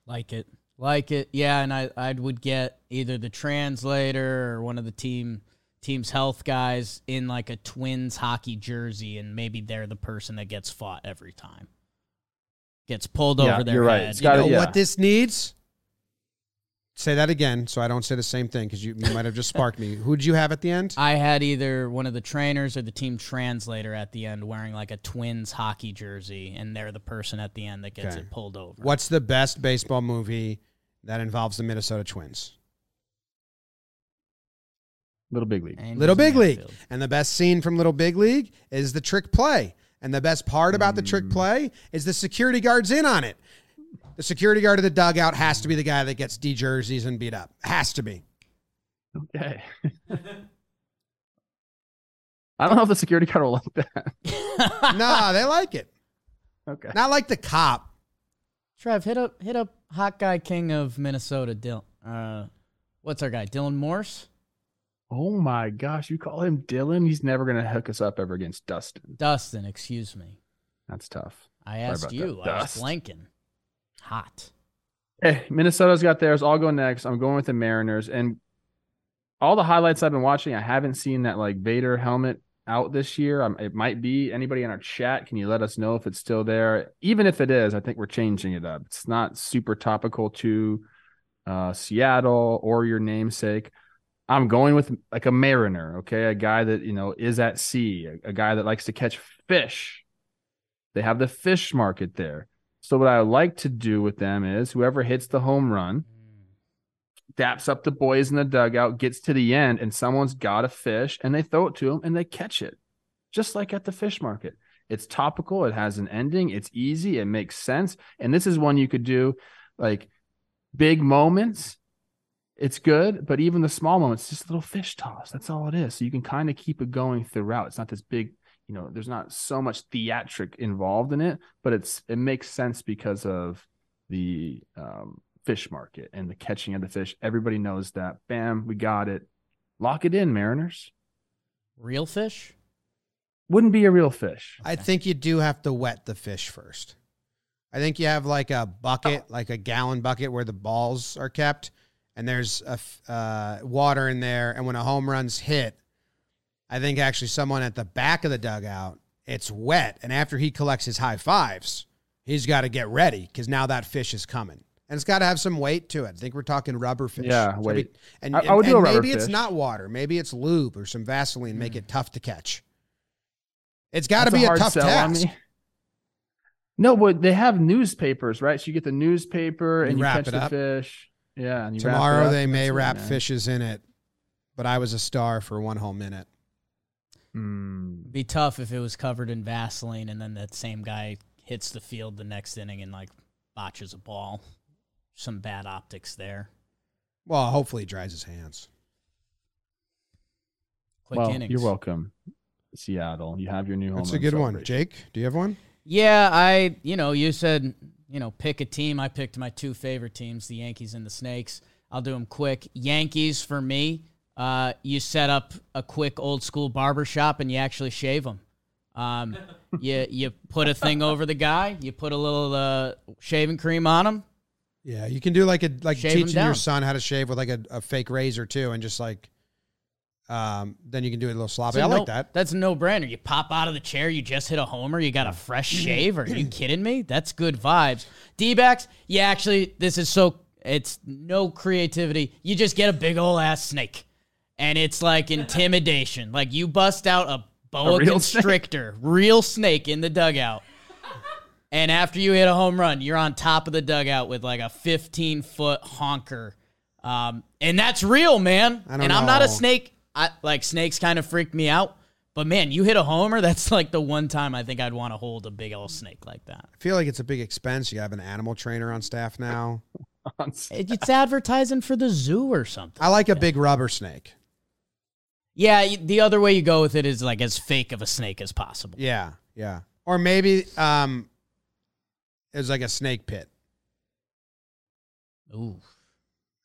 Like it. Like it. Yeah, and I I would get either the translator or one of the team team's health guys in like a twins hockey jersey and maybe they're the person that gets fought every time. gets pulled Yeah, over their you're right. head. It's You gotta- know yeah. what this needs? Say that again, so I don't say the same thing because you, you might have just sparked me. Who'd you have at the end? I had either one of the trainers or the team translator at the end wearing like a Twins hockey jersey, and they're the person at the end that gets Okay. it pulled over. What's the best baseball movie that involves the Minnesota Twins? Little Big League. Angels Little Big in League. outfield. And the best scene from Little Big League is the trick play. And the best part about the trick mm. play is the security guard's in on it. The security guard of the dugout has to be the guy that gets D jerseys and beat up. Has to be. Okay. I don't know if the security guard will like that. nah, they like it. Okay. Not like the cop. Trev, hit up hit up hot guy king of Minnesota, Dylan. Uh, what's our guy, Dylan Morse? Oh my gosh, you call him Dylan? He's never gonna hook us up ever against Dustin. Dustin, excuse me. That's tough. I Sorry asked you. that. I was Dust. blanking. Hot. Hey, Minnesota's got theirs. I'll go next. I'm going with the Mariners. And all the highlights I've been watching, I haven't seen that like Vader helmet out this year. Um, it might be. Anybody in our chat, can you let us know if it's still there? Even if it is, I think we're changing it up. It's not super topical to uh, Seattle or your namesake. I'm going with like a mariner, okay? A guy that, you know, is at sea, a, a guy that likes to catch fish. They have the fish market there. So what I like to do with them is whoever hits the home run daps up the boys in the dugout, gets to the end, and someone's got a fish, and they throw it to them and they catch it, just like at the fish market. It's topical. It has an ending. It's easy. It makes sense. And this is one you could do, like big moments. It's good, but even the small moments, just a little fish toss. That's all it is. So you can kind of keep it going throughout. It's not this big, you know. There's not so much theatric involved in it, but it's it makes sense because of the um, fish market and the catching of the fish. Everybody knows that. Bam, we got it. Lock it in, Mariners. Real fish? Wouldn't be a real fish. I think you do have to wet the fish first. I think you have like a bucket, like a gallon bucket where the balls are kept, and there's a f- uh, water in there. And when a home run's hit, I think actually someone at the back of the dugout, it's wet. And after he collects his high fives, he's got to get ready because now that fish is coming. And it's got to have some weight to it. I think we're talking rubber fish. Yeah, It's weight. and, I- I would do a rubber maybe it's not water. Maybe it's lube or some Vaseline. Make it mm. tough to catch. It's got to be a, hard tough task. No, but they have newspapers, right? So you get the newspaper and you wrap catch the fish. Yeah, and you wrap it Tomorrow they may wrap man. fishes in it, but I was a star for one whole minute. Mm. Be tough if it was covered in Vaseline and then that same guy hits the field the next inning and like botches a ball. Some bad optics there. Well, hopefully he dries his hands. Quick well, innings. you're welcome, Seattle. You have your new home. That's a good one. Jake, do you have one? Yeah, I, you know, you said, you know, pick a team. I picked my two favorite teams, the Yankees and the Snakes. I'll do them quick. Yankees for me, uh, you set up a quick old school barber shop and you actually shave them. Um, you you put a thing over the guy, you put a little uh, shaving cream on him. Yeah, you can do like a like Shave 'em teaching your son how to shave with like a, a fake razor too, and just like, um, then you can do it a little sloppy. So I no- like that. That's a no brainer. You pop out of the chair, you just hit a homer, you got a fresh shave. Are you kidding me? That's good vibes. D backs, you actually, this is so, it's no creativity. You just get a big old ass snake. And it's like intimidation. Like you bust out a boa real snake? constrictor, real snake in the dugout. And after you hit a home run, you're on top of the dugout with like a 15 foot honker. Um, and that's real, man. I don't and I'm not a snake. I like snakes kind of freak me out. But man, you hit a homer, that's like the one time I think I'd want to hold a big old snake like that. I feel like it's a big expense. You have an animal trainer on staff now. It- It's advertising for the zoo or something. I like a big rubber snake. Yeah, the other way you go with it is like as fake of a snake as possible. Yeah, yeah. Or maybe um, it was like a snake pit, Ooh.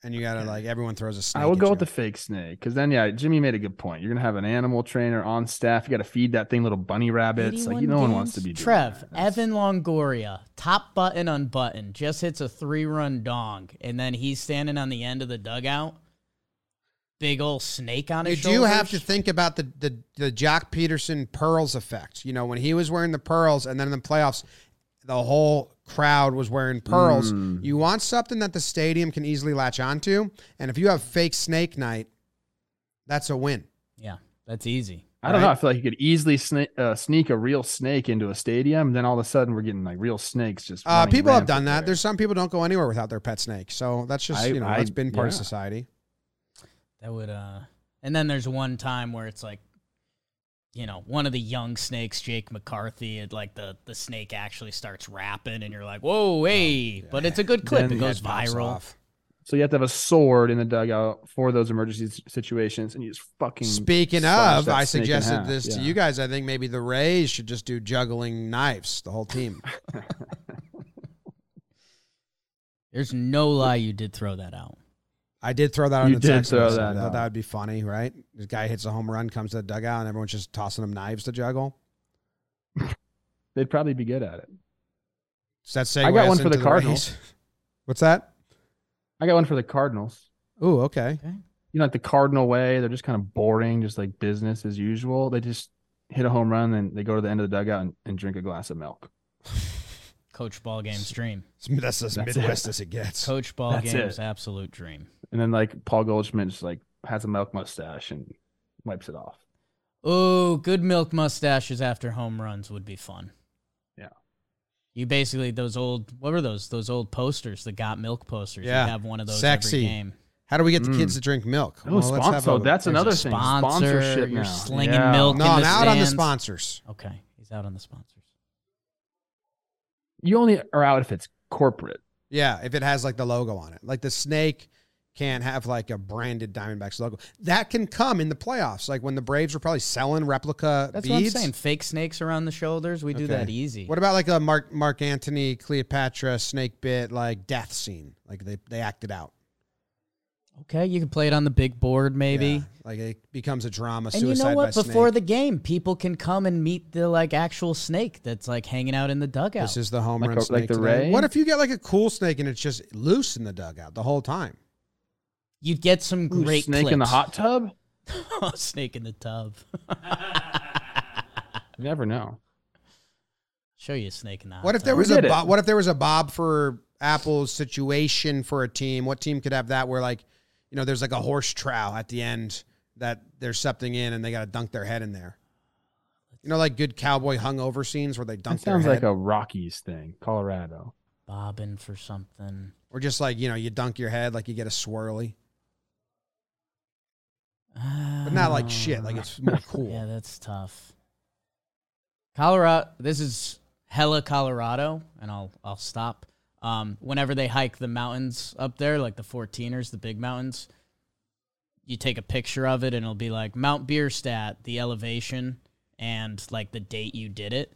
and you gotta like everyone throws a snake. I would go with the fake snake because then, yeah, Jimmy made a good point. You're gonna have an animal trainer on staff. You got to feed that thing little bunny rabbits. Like you, no one wants to be doing Trev, that. That's- Evan Longoria, top button unbuttoned, just hits a three run dong, and then he's standing on the end of the dugout. Big old snake on his. You his do have to think about the, the the Joc Pederson pearls effect. You know, when he was wearing the pearls, and then in the playoffs, the whole crowd was wearing pearls. Mm. You want something that the stadium can easily latch onto, and if you have fake snake night, that's a win. Yeah, that's easy. I don't know. I feel like you could easily sna- uh, sneak a real snake into a stadium, and then all of a sudden we're getting like real snakes just. Uh, people have done that. there. There's some people don't go anywhere without their pet snake, so that's just I- you know I- that's been part of society. That would uh and then there's one time where it's like you know, one of the young snakes, Jake McCarthy, it, like the the snake actually starts rapping and you're like, "Whoa, hey." But it's a good clip. Then it goes viral. off. So you have to have a sword in the dugout for those emergency situations, and you just fucking. Speaking of, I suggested half. this to you guys. I think maybe the Rays should just do juggling knives, the whole team. There's no lie you did throw that out. I did throw that on You the did text. throw message. that I thought that would be funny, right? This guy hits a home run, comes to the dugout, and everyone's just tossing him knives to juggle. They'd probably be good at it. So that's segue I got one for the into Cardinals. Rays. What's that? I got one for the Cardinals. Ooh, okay. You know, like the Cardinal way, they're just kind of boring, just like business as usual. They just hit a home run, then they go to the end of the dugout and, and drink a glass of milk. Coach ball game stream. That's as That's Midwest it. as it gets. Coach ball That's game's it. absolute dream. And then like Paul Goldschmidt just like has a milk mustache and wipes it off. Oh, good milk mustaches after home runs would be fun. Yeah. You basically those old what were those? Those old posters, the got milk posters. Yeah. You have one of those Sexy. every game. How do we get the Mm. kids to drink milk? Oh, sponsor. have a- that's another a thing. sponsor, Sponsorship you're now. slinging Yeah. milk. no, in I'm the out on the sponsors. Okay, he's out on the sponsors. You only are out if it's corporate. Yeah, if it has like the logo on it, like the snake can't have like a branded Diamondbacks logo. That can come in the playoffs, like when the Braves were probably selling replica That's beads. what I'm saying. Fake snakes around the shoulders. We do that easy. What about like a Mark Mark Antony Cleopatra snake bit like death scene? Like they they acted out. Okay, you can play it on the big board maybe. Yeah, like it becomes a drama. And you suicide know what? Before snake. the game, people can come and meet the like actual snake that's like hanging out in the dugout. this is the home Like run a- snake. like the today. Ray? What if you get like a cool snake and it's just loose in the dugout the whole time? You'd get some Ooh, great snake in the hot tub. Oh, snake in the tub. You never know. Show you a snake in the hot What if there tub. was We a did it. Bob, what if there was a Bob for Apple's situation for a team? What team could have that where like you know there's like a horse trowel at the end that there's something in and they got to dunk their head in there. You know, like good cowboy hungover scenes where they That dunk their sounds like a Rockies thing, Colorado. bobbing for something? or just like you know you dunk your head like you get a swirly, but not like shit. Like it's more cool. Yeah, that's tough. Colorado. This is hella Colorado, and I'll I'll stop. Um, whenever they hike the mountains up there, like the 14ers, the big mountains, you take a picture of it, and it'll be like Mount Bierstadt, the elevation, and like the date you did it.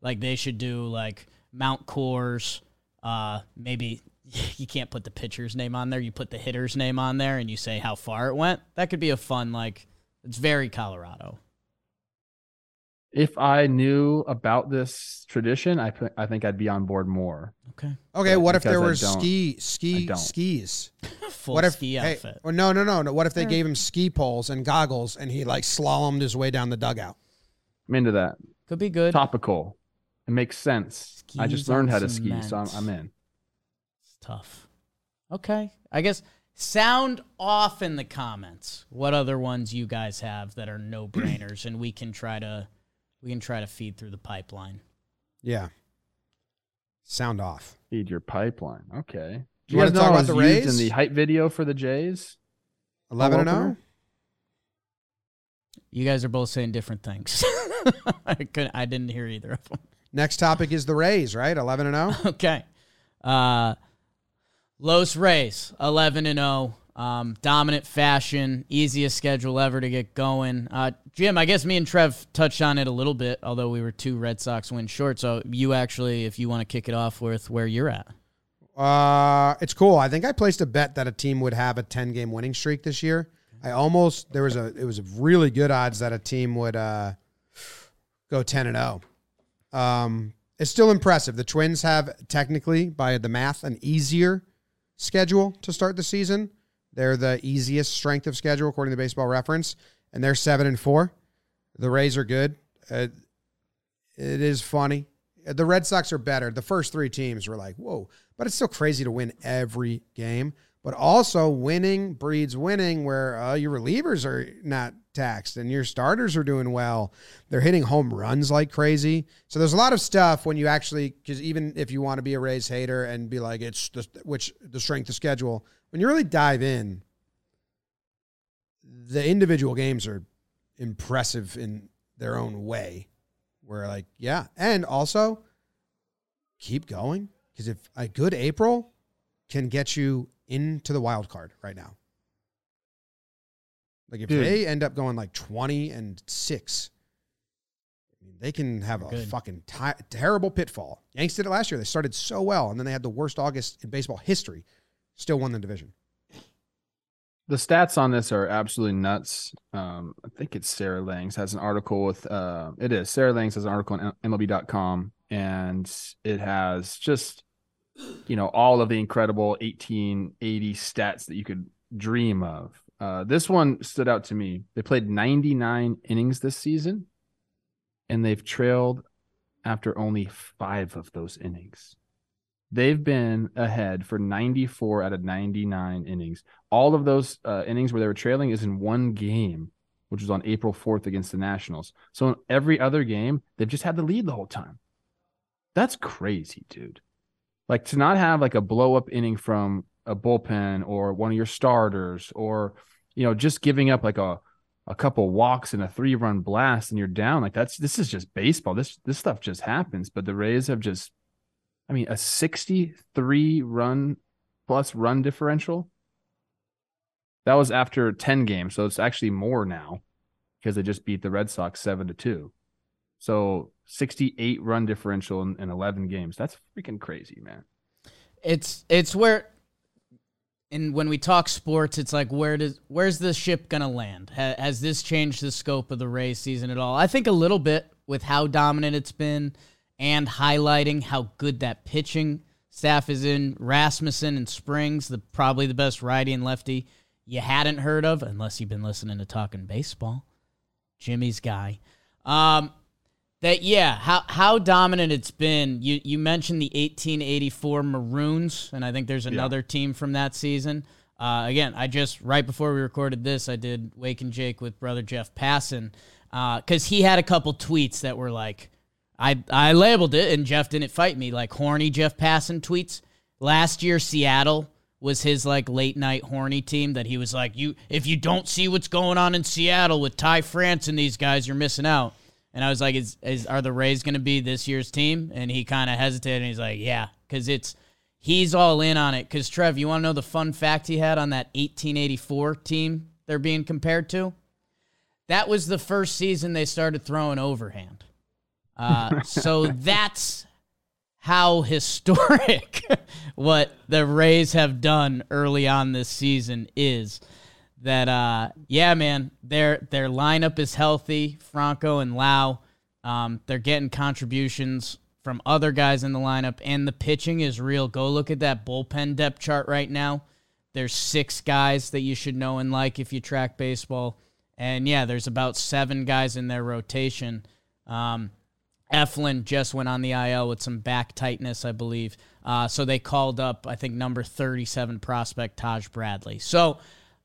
Like they should do like Mount Coors. Uh, maybe you can't put the pitcher's name on there. You put the hitter's name on there, and you say how far it went. That could be a fun like. It's very Colorado. If I knew about this tradition, I th- I think I'd be on board more. Okay. Okay, But what if there were ski ski skis? Full what if ski hey, outfit. or no, no, no, no. What if they gave him ski poles and goggles and he like slalomed his way down the dugout? I'm into that. Could be good. Topical. It makes sense. I just learned how to ski, so I'm. I'm in. It's tough. Okay. I guess sound off in the comments what other ones you guys have that are no brainers and we can try to we can try to feed through the pipeline. Yeah. Sound off. Feed your pipeline. Okay. You wanna guys talk about the used Rays? in the hype video for the Jays? Eleven and oh? zero. You guys are both saying different things. I couldn't I didn't hear either of them. Next topic is the Rays, right? Eleven and oh? zero. Okay. Uh, Los Rays, 11 and 0. Um, dominant fashion, easiest schedule ever to get going. Uh, Jim, I guess me and Trev touched on it a little bit, although we were two Red Sox wins short. So you actually, if you want to kick it off with where you're at. Uh, it's cool. I think I placed a bet that a team would have a ten game winning streak this year. I almost there was a it was really good odds that a team would uh go ten and zero. Um, it's still impressive. The Twins have technically, by the math, an easier schedule to start the season. They're the easiest strength of schedule according to Baseball Reference, and they're seven and four. The Rays are good. Uh, it is funny. the Red Sox are better. The first three teams were like, whoa, but it's still crazy to win every game. But also, winning breeds winning, where uh, your relievers are not taxed and your starters are doing well. They're hitting home runs like crazy. So there's a lot of stuff when you actually, because even if you want to be a Rays hater and be like, it's the, which the strength of schedule, when you really dive in, the individual games are impressive in their own way. Where like, yeah, and also keep going because if a good April can get you into the wild card right now. Like if Dude. they end up going like 20 and 6, they can have a Good. fucking terrible pitfall. Yanks did it last year. They started so well and then they had the worst August in baseball history. Still won the division. the stats on this are absolutely nuts. Um, I think it's Sarah Langs has an article with uh, it is Sarah Langs has an article on MLB.com, and it has just you know all of the incredible 1880 stats that you could dream of. Uh, this one stood out to me. They played 99 innings this season, and they've trailed after only five of those innings. They've been ahead for 94 out of 99 innings all of those uh, innings where they were trailing is in one game, which was on April 4th against the Nationals. So in every other game, they've just had the lead the whole time. That's crazy, dude. Like to not have like a blow up inning from a bullpen or one of your starters or you know just giving up like a a couple walks and a three run blast and you're down like that's this is just baseball. This this stuff just happens, but the Rays have just I mean a 63 run plus run differential that was after 10 games, so it's actually more now because they just beat the Red Sox 7 to 2. So 68 run differential in, in 11 games. That's freaking crazy, man. It's it's where and when we talk sports, it's like where does where's the ship gonna land? Ha, has this changed the scope of the Rays season at all? I think a little bit with how dominant it's been and highlighting how good that pitching staff is in Rasmussen and Springs, the probably the best righty and lefty you hadn't heard of unless you've been listening to talking baseball. Jimmy's guy. Um, that yeah, how how dominant it's been. You you mentioned the 1884 Maroons, and I think there's another team from that season. Uh, again, I just right before we recorded this, I did Wake and Jake with brother Jeff Passan because he had a couple tweets that were like, I I labeled it, and Jeff didn't fight me like horny Jeff Passan tweets. Last year, Seattle was his like late night horny team that he was like, you if you don't see what's going on in Seattle with Ty France and these guys, you're missing out. And I was like, is, is are the Rays going to be this year's team? And he kind of hesitated and he's like, yeah, because it's he's all in on it. Because Trev, you want to know the fun fact he had on that 1884 team they're being compared to? That was the first season they started throwing overhand. Uh, so that's how historic what the Rays have done early on this season is. That uh yeah, man, their their lineup is healthy. Franco and Lowe, um, they're getting contributions from other guys in the lineup, and the pitching is real. Go look at that bullpen depth chart right now. There's six guys that you should know and like if you track baseball, and yeah, there's about seven guys in their rotation. Um, Eflin just went on the IL with some back tightness, I believe. Uh, so they called up, I think, number 37 prospect Taj Bradley. So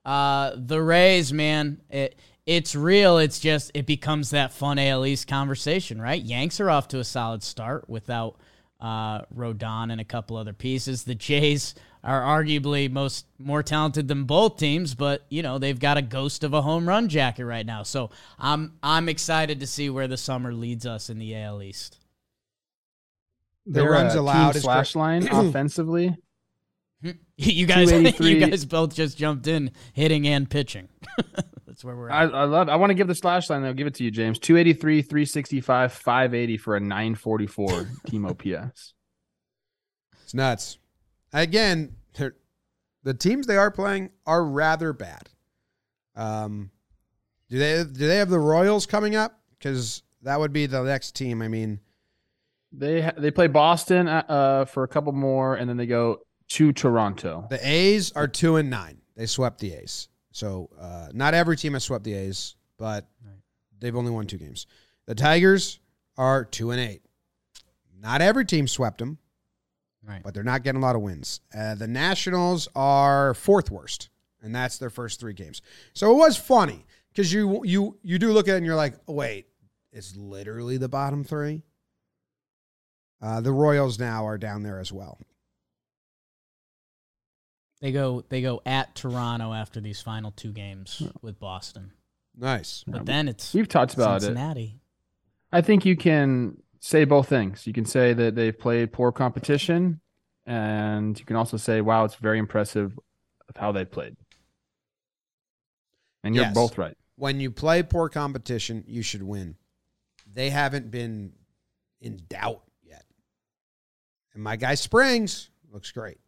uh, the Rays, man, it, it's real. It's just, it becomes that fun AL East conversation, right? Yanks are off to a solid start without uh, Rodon and a couple other pieces. The Jays are arguably most more talented than both teams, but you know they've got a ghost of a home run jacket right now. So I'm I'm excited to see where the summer leads us in the AL East. The Their, runs uh, allowed team is slash great. line offensively. you guys, you guys both just jumped in, hitting and pitching. That's where we're I, at. I love. I want to give the slash line. I'll give it to you, James. Two eighty three, three sixty five, five eighty for a nine forty four team OPS. It's nuts. Again, the teams they are playing are rather bad. Um, do they do they have the Royals coming up? Because that would be the next team. I mean, They ha- they play Boston uh, uh, for a couple more, and then they go to Toronto. the A's are two and nine. They swept the A's. So uh, not every team has swept the A's, but they've only won two games. The Tigers are two and eight. Not every team swept them, Right. but they're not getting a lot of wins. Uh, the Nationals are fourth worst, and that's their first three games. So it was funny because you you you do look at it and you're like, oh, wait, it's literally the bottom three. Uh, the Royals now are down there as well. They go they go at Toronto after these final two games with Boston. Nice. But then it's We've talked about it. Cincinnati. I think you can say both things. You can say that they've played poor competition, and you can also say, "Wow, it's very impressive of how they played." And you're Yes. both right. When you play poor competition, you should win. They haven't been in doubt yet. And my guy Springs looks great.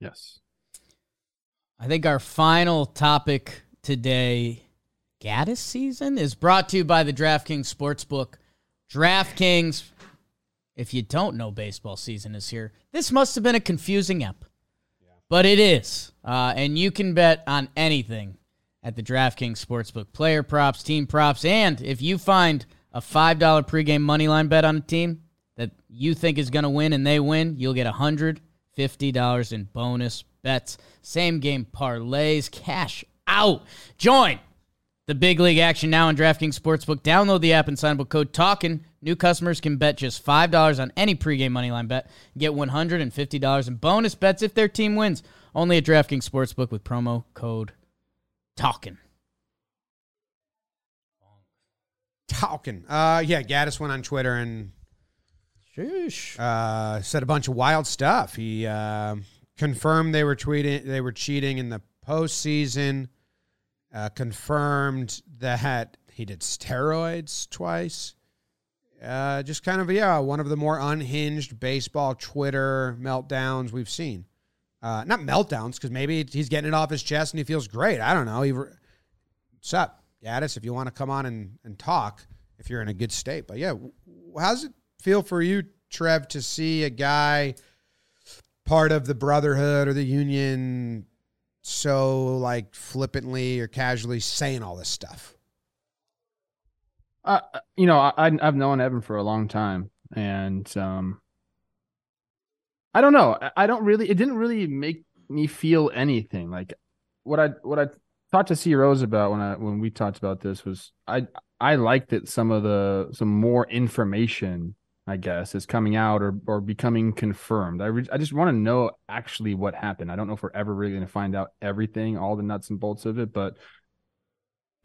Yes. I think our final topic today, Gattis season, is brought to you by the DraftKings Sportsbook. DraftKings, if you don't know baseball season is here, this must have been a confusing ep. But it is. Uh, and you can bet on anything at the DraftKings Sportsbook. Player props, team props, and if you find a $5 pregame moneyline bet on a team that you think is going to win and they win, you'll get $150 in bonus bets. Same game parlays, cash out. Join the big league action now on DraftKings Sportsbook. Download the app and sign up with code TALKIN. New customers can bet just $5 on any pregame moneyline bet. Get $150 in bonus bets if their team wins. Only at DraftKings Sportsbook with promo code TALKIN. Talking. Uh, yeah, Gattis went on Twitter and uh, said a bunch of wild stuff. He uh, confirmed they were tweeting, they were cheating in the postseason. Uh, confirmed that he did steroids twice. Uh, just kind of yeah, one of the more unhinged baseball Twitter meltdowns we've seen. Uh, not meltdowns because maybe he's getting it off his chest and he feels great. I don't know. He, re- what's up, Gattis? If you want to come on and, and talk, if you're in a good state. But yeah, w- how's it feel for you, Trev, to see a guy part of the brotherhood or the union so like flippantly or casually saying all this stuff? Uh, you know, I, I've known Evan for a long time, and um, I don't know. I- I don't really. It didn't really make me feel anything. Like what I what I talked to C Rose about when I when we talked about this was I I liked that some of the some more information I guess is coming out or or becoming confirmed. I re- I just want to know actually what happened. I don't know if we're ever really going to find out everything, all the nuts and bolts of it, but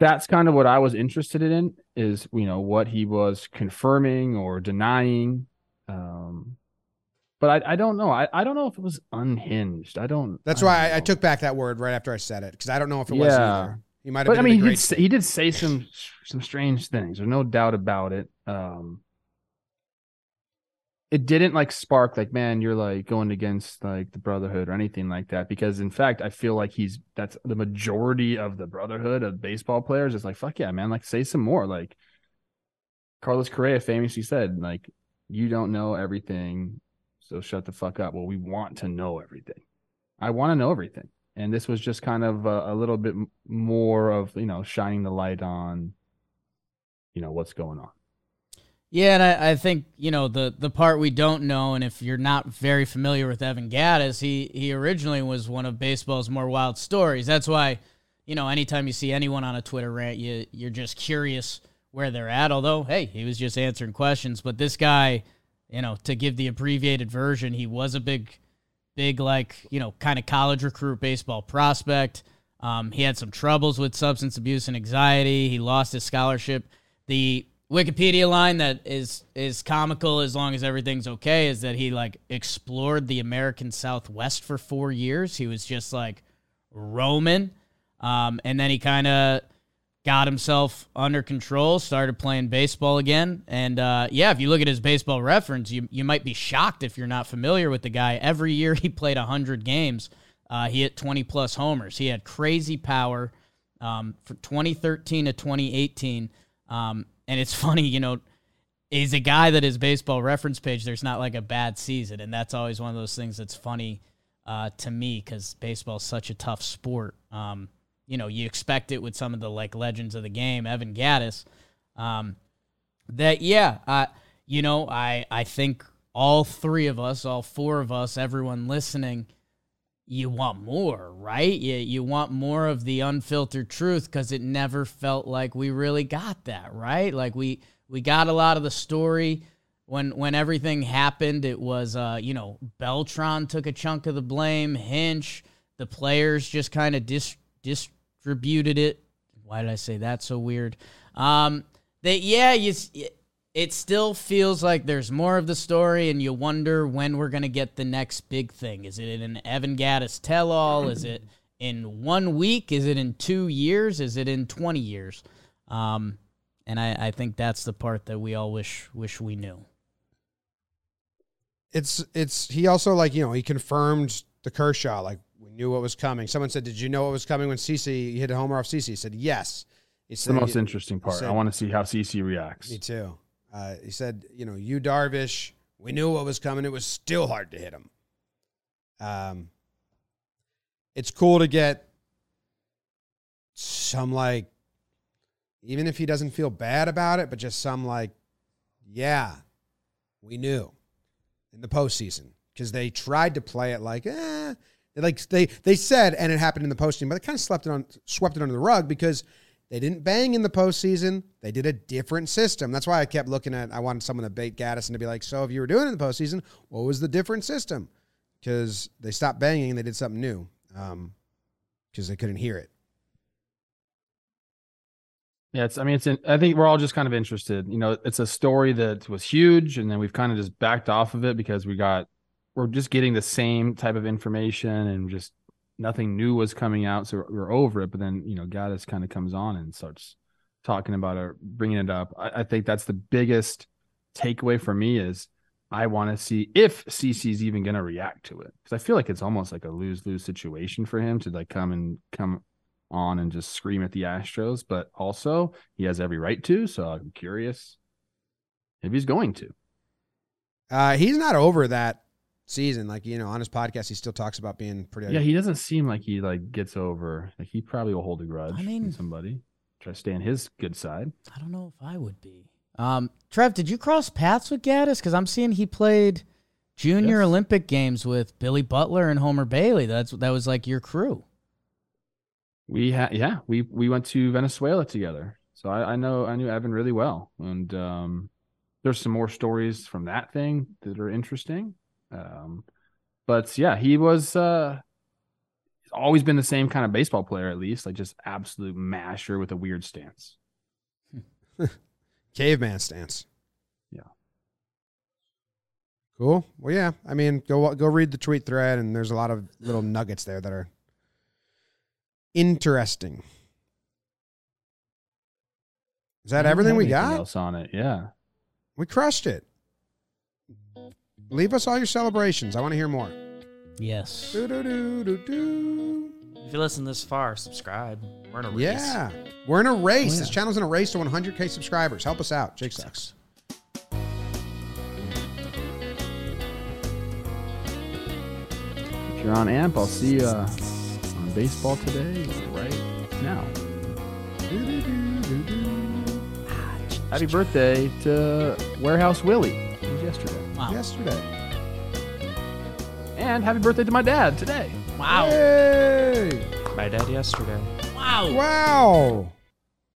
that's kind of what I was interested in is you know what he was confirming or denying. Um, but I, I don't know. I, I don't know if it was unhinged. I don't. That's I why don't I, I took back that word right after I said it because I don't know if it was Yeah. either. He might have But been I mean, he did say, he did say some some strange things. There's no doubt about it. Um, it didn't like spark like man you're like going against like the brotherhood or anything like that because in fact i feel like he's that's the majority of the brotherhood of baseball players is like fuck yeah man like say some more like carlos correa famously said like you don't know everything so shut the fuck up. Well we want to know everything. I want to know everything. And this was just kind of a, a little bit more of you know shining the light on you know what's going on Yeah, and I, I think you know the the part we don't know, and if you're not very familiar with Evan Gattis, he he originally was one of baseball's more wild stories. That's why, you know, anytime you see anyone on a Twitter rant, you you're just curious where they're at. Although, hey, he was just answering questions, but this guy, you know, to give the abbreviated version, he was a big, big like you know kind of college recruit baseball prospect. Um, he had some troubles with substance abuse and anxiety. He lost his scholarship. The Wikipedia line that is is comical as long as everything's okay is that he like explored the American Southwest for four years. He was just like roaming, um, and then he kind of got himself under control, started playing baseball again, and uh, yeah, if you look at his baseball reference, you you might be shocked if you're not familiar with the guy. Every year he played hundred games, uh, he hit twenty plus homers. He had crazy power um, from 2013 to 2018. Um, and it's funny, you know, he's a guy that his baseball reference page, there's not like a bad season. And that's always one of those things that's funny uh, to me because baseball's such a tough sport. Um, you know, you expect it with some of the like legends of the game, Evan Gattis. Um, that, yeah, uh, you know, I I think all three of us, all four of us, everyone listening, you want more, right? You you want more of the unfiltered truth because it never felt like we really got that, right? Like we we got a lot of the story when when everything happened. It was uh, you know, Beltran took a chunk of the blame, Hinch, the players just kind of dis- distributed it. Why did I say that so weird? Um, that yeah, you it still feels like there's more of the story, and you wonder when we're gonna get the next big thing. Is it in an Evan Gattis tell-all? Is it in one week? Is it in two years? Is it in twenty years? Um, and I, I think that's the part that we all wish wish we knew. It's it's he also like you know he confirmed the Kershaw like we knew what was coming. Someone said, "Did you know what was coming when CC hit a homer off CC?" He said, "Yes." He It's the most interesting part. said- I want to see how CC reacts. Me too. Uh, he said, you know, you Darvish, we knew what was coming. It was still hard to hit him. Um, it's cool to get some like, even if he doesn't feel bad about it, but just some like, yeah, we knew in the postseason because they tried to play it like, eh, like they they said, and it happened in the postseason, but they kind of slept it on, swept it under the rug because they didn't bang in the postseason. They did a different system. That's why I kept looking at. I wanted someone to bait Gattis and to be like, "So if you were doing it in the postseason, what was the different system?" Because they stopped banging and they did something new. Um, because they couldn't hear it. Yeah, it's. I mean, it's. In, I think we're all just kind of interested. You know, it's a story that was huge, and then we've kind of just backed off of it because we got. We're just getting the same type of information, and just nothing new was coming out, so we're, over it. But then you know, Gattis kind of comes on and starts talking about it, bringing it up. I, I think that's the biggest takeaway for me is I want to see if CC's even going to react to it because I feel like it's almost like a lose lose situation for him to like come and come on and just scream at the Astros, but also he has every right to. So I'm curious if he's going to. Uh, he's not over that season. Like you know, on his podcast, he still talks about being pretty. Yeah, he doesn't seem like he like gets over. Like he probably will hold a grudge. I mean- somebody try to stay on his good side. I don't know if I would be. Um, Trev, did you cross paths with Gattis? Because I'm seeing he played junior Yes. Olympic games with Billy Butler and Homer Bailey. That's that was like your crew. We had yeah, we we went to Venezuela together. So I, I know I knew Evan really well. And um there's some more stories from that thing that are interesting. Um but yeah, he was uh he's always been the same kind of baseball player at least, like just absolute masher with a weird stance. caveman stance. Yeah. Cool. Well, yeah. I mean, go go read the tweet thread, and there's a lot of little nuggets there that are interesting. Is that everything we got? else on it. Yeah. We crushed it. Leave us all your celebrations. I want to hear more. Yes. Do-do-do-do-do. If you listen this far, subscribe. We're in a race. Yeah. We're in a race. Oh, This yeah. channel's in a race to 100K subscribers. Help us out. Jake sucks. If you're on AMP, I'll see you uh, on baseball today right now. Happy birthday to Warehouse Willie. It was yesterday. Wow. Yesterday. And happy birthday to my dad today. Wow. Yay! My dad yesterday. Wow. Wow.